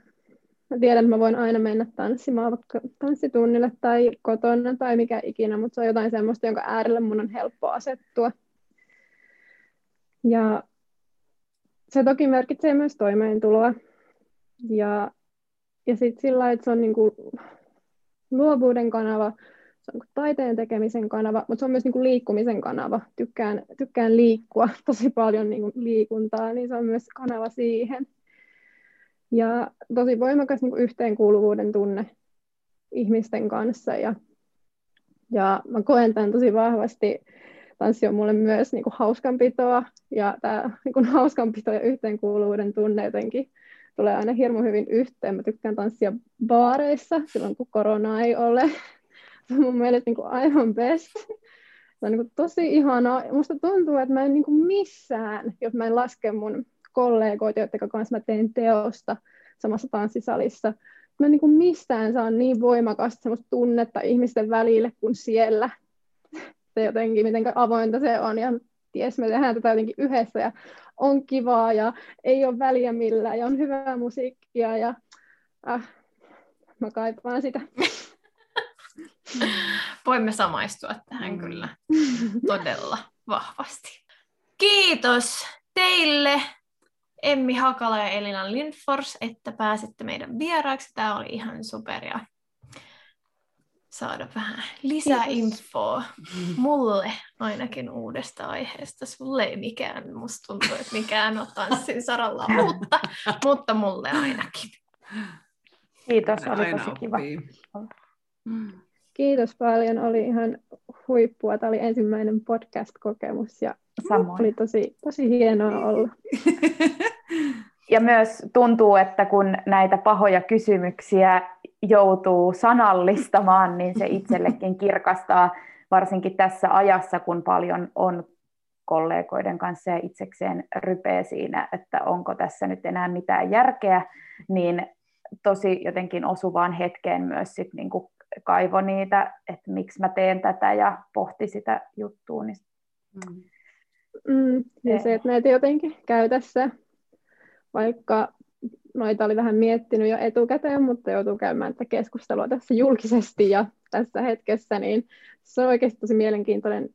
C: mä tiedän, että mä voin aina mennä tanssimaan vaikka tanssitunnille tai kotona tai mikä ikinä, mutta se on jotain semmoista, jonka äärelle mun on helppo asettua. Ja se toki merkitsee myös toimeentuloa. Ja, ja sitten sillä että se on niin kuin luovuuden kanava, se on taiteen tekemisen kanava, mutta se on myös niin kuin liikkumisen kanava. Tykkään, tykkään liikkua tosi paljon niin kuin liikuntaa, niin se on myös kanava siihen. Ja tosi voimakas niin kuin yhteenkuuluvuuden tunne ihmisten kanssa. Ja, ja mä koen tämän tosi vahvasti. Tanssi on mulle myös niin kuin hauskanpitoa, ja tämä niin hauskanpito ja yhteenkuuluvuuden tunne jotenkin tulee aina hirmu hyvin yhteen. Mä tykkään tanssia baareissa silloin, kun korona ei ole se on mun mielestä niin kuin aivan best. Se on niin kuin tosi ihanaa. Musta tuntuu, että mä en niin kuin missään, jos mä en laske mun kollegoita, joiden kanssa mä teen teosta samassa tanssisalissa, mä en niin kuin missään saa niin voimakasta semmoista tunnetta ihmisten välille kuin siellä. Se jotenkin, miten avointa se on ja ties, me tehdään tätä jotenkin yhdessä ja on kivaa ja ei ole väliä millään ja on hyvää musiikkia ja äh, mä kaipaan sitä.
A: Voimme samaistua tähän mm. kyllä todella vahvasti. Kiitos teille teille, Emmi Hakala ja Elina Lindfors, että pääsitte meidän vieraaksi. Tämä oli ihan superia saada vähän lisää Kiitos. infoa mulle ainakin uudesta aiheesta. Sulle ei mikään, musta tuntuu, että mikään on tanssin saralla mutta, mutta mulle ainakin.
D: Kiitos, oli Aina tosi kiva.
C: Kiitos paljon, oli ihan huippua. Tämä oli ensimmäinen podcast-kokemus ja Samoin. oli tosi, tosi hienoa olla.
D: Ja myös tuntuu, että kun näitä pahoja kysymyksiä joutuu sanallistamaan, niin se itsellekin kirkastaa, varsinkin tässä ajassa, kun paljon on kollegoiden kanssa ja itsekseen rypeä siinä, että onko tässä nyt enää mitään järkeä, niin tosi jotenkin osuvaan hetkeen myös sit niinku kaivo niitä, että miksi mä teen tätä ja pohti sitä juttua. Niin...
C: Mm. Mm, ja se, että näitä jotenkin käy tässä, vaikka noita oli vähän miettinyt jo etukäteen, mutta joutuu käymään tätä keskustelua tässä julkisesti ja tässä hetkessä, niin se on oikeasti tosi mielenkiintoinen,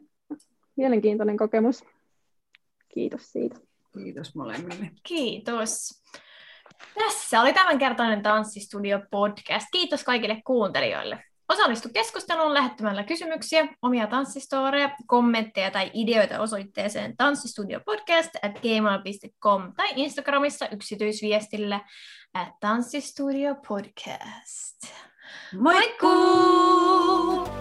C: mielenkiintoinen kokemus. Kiitos siitä.
B: Kiitos molemmille.
A: Kiitos. Tässä oli tämänkertainen Tanssistudio podcast. Kiitos kaikille kuuntelijoille. Osallistu keskusteluun lähettämällä kysymyksiä, omia tanssistoreja, kommentteja tai ideoita osoitteeseen tanssistudiopodcast at gmail.com tai Instagramissa yksityisviestillä at tanssistudiopodcast.
B: Moikkuu!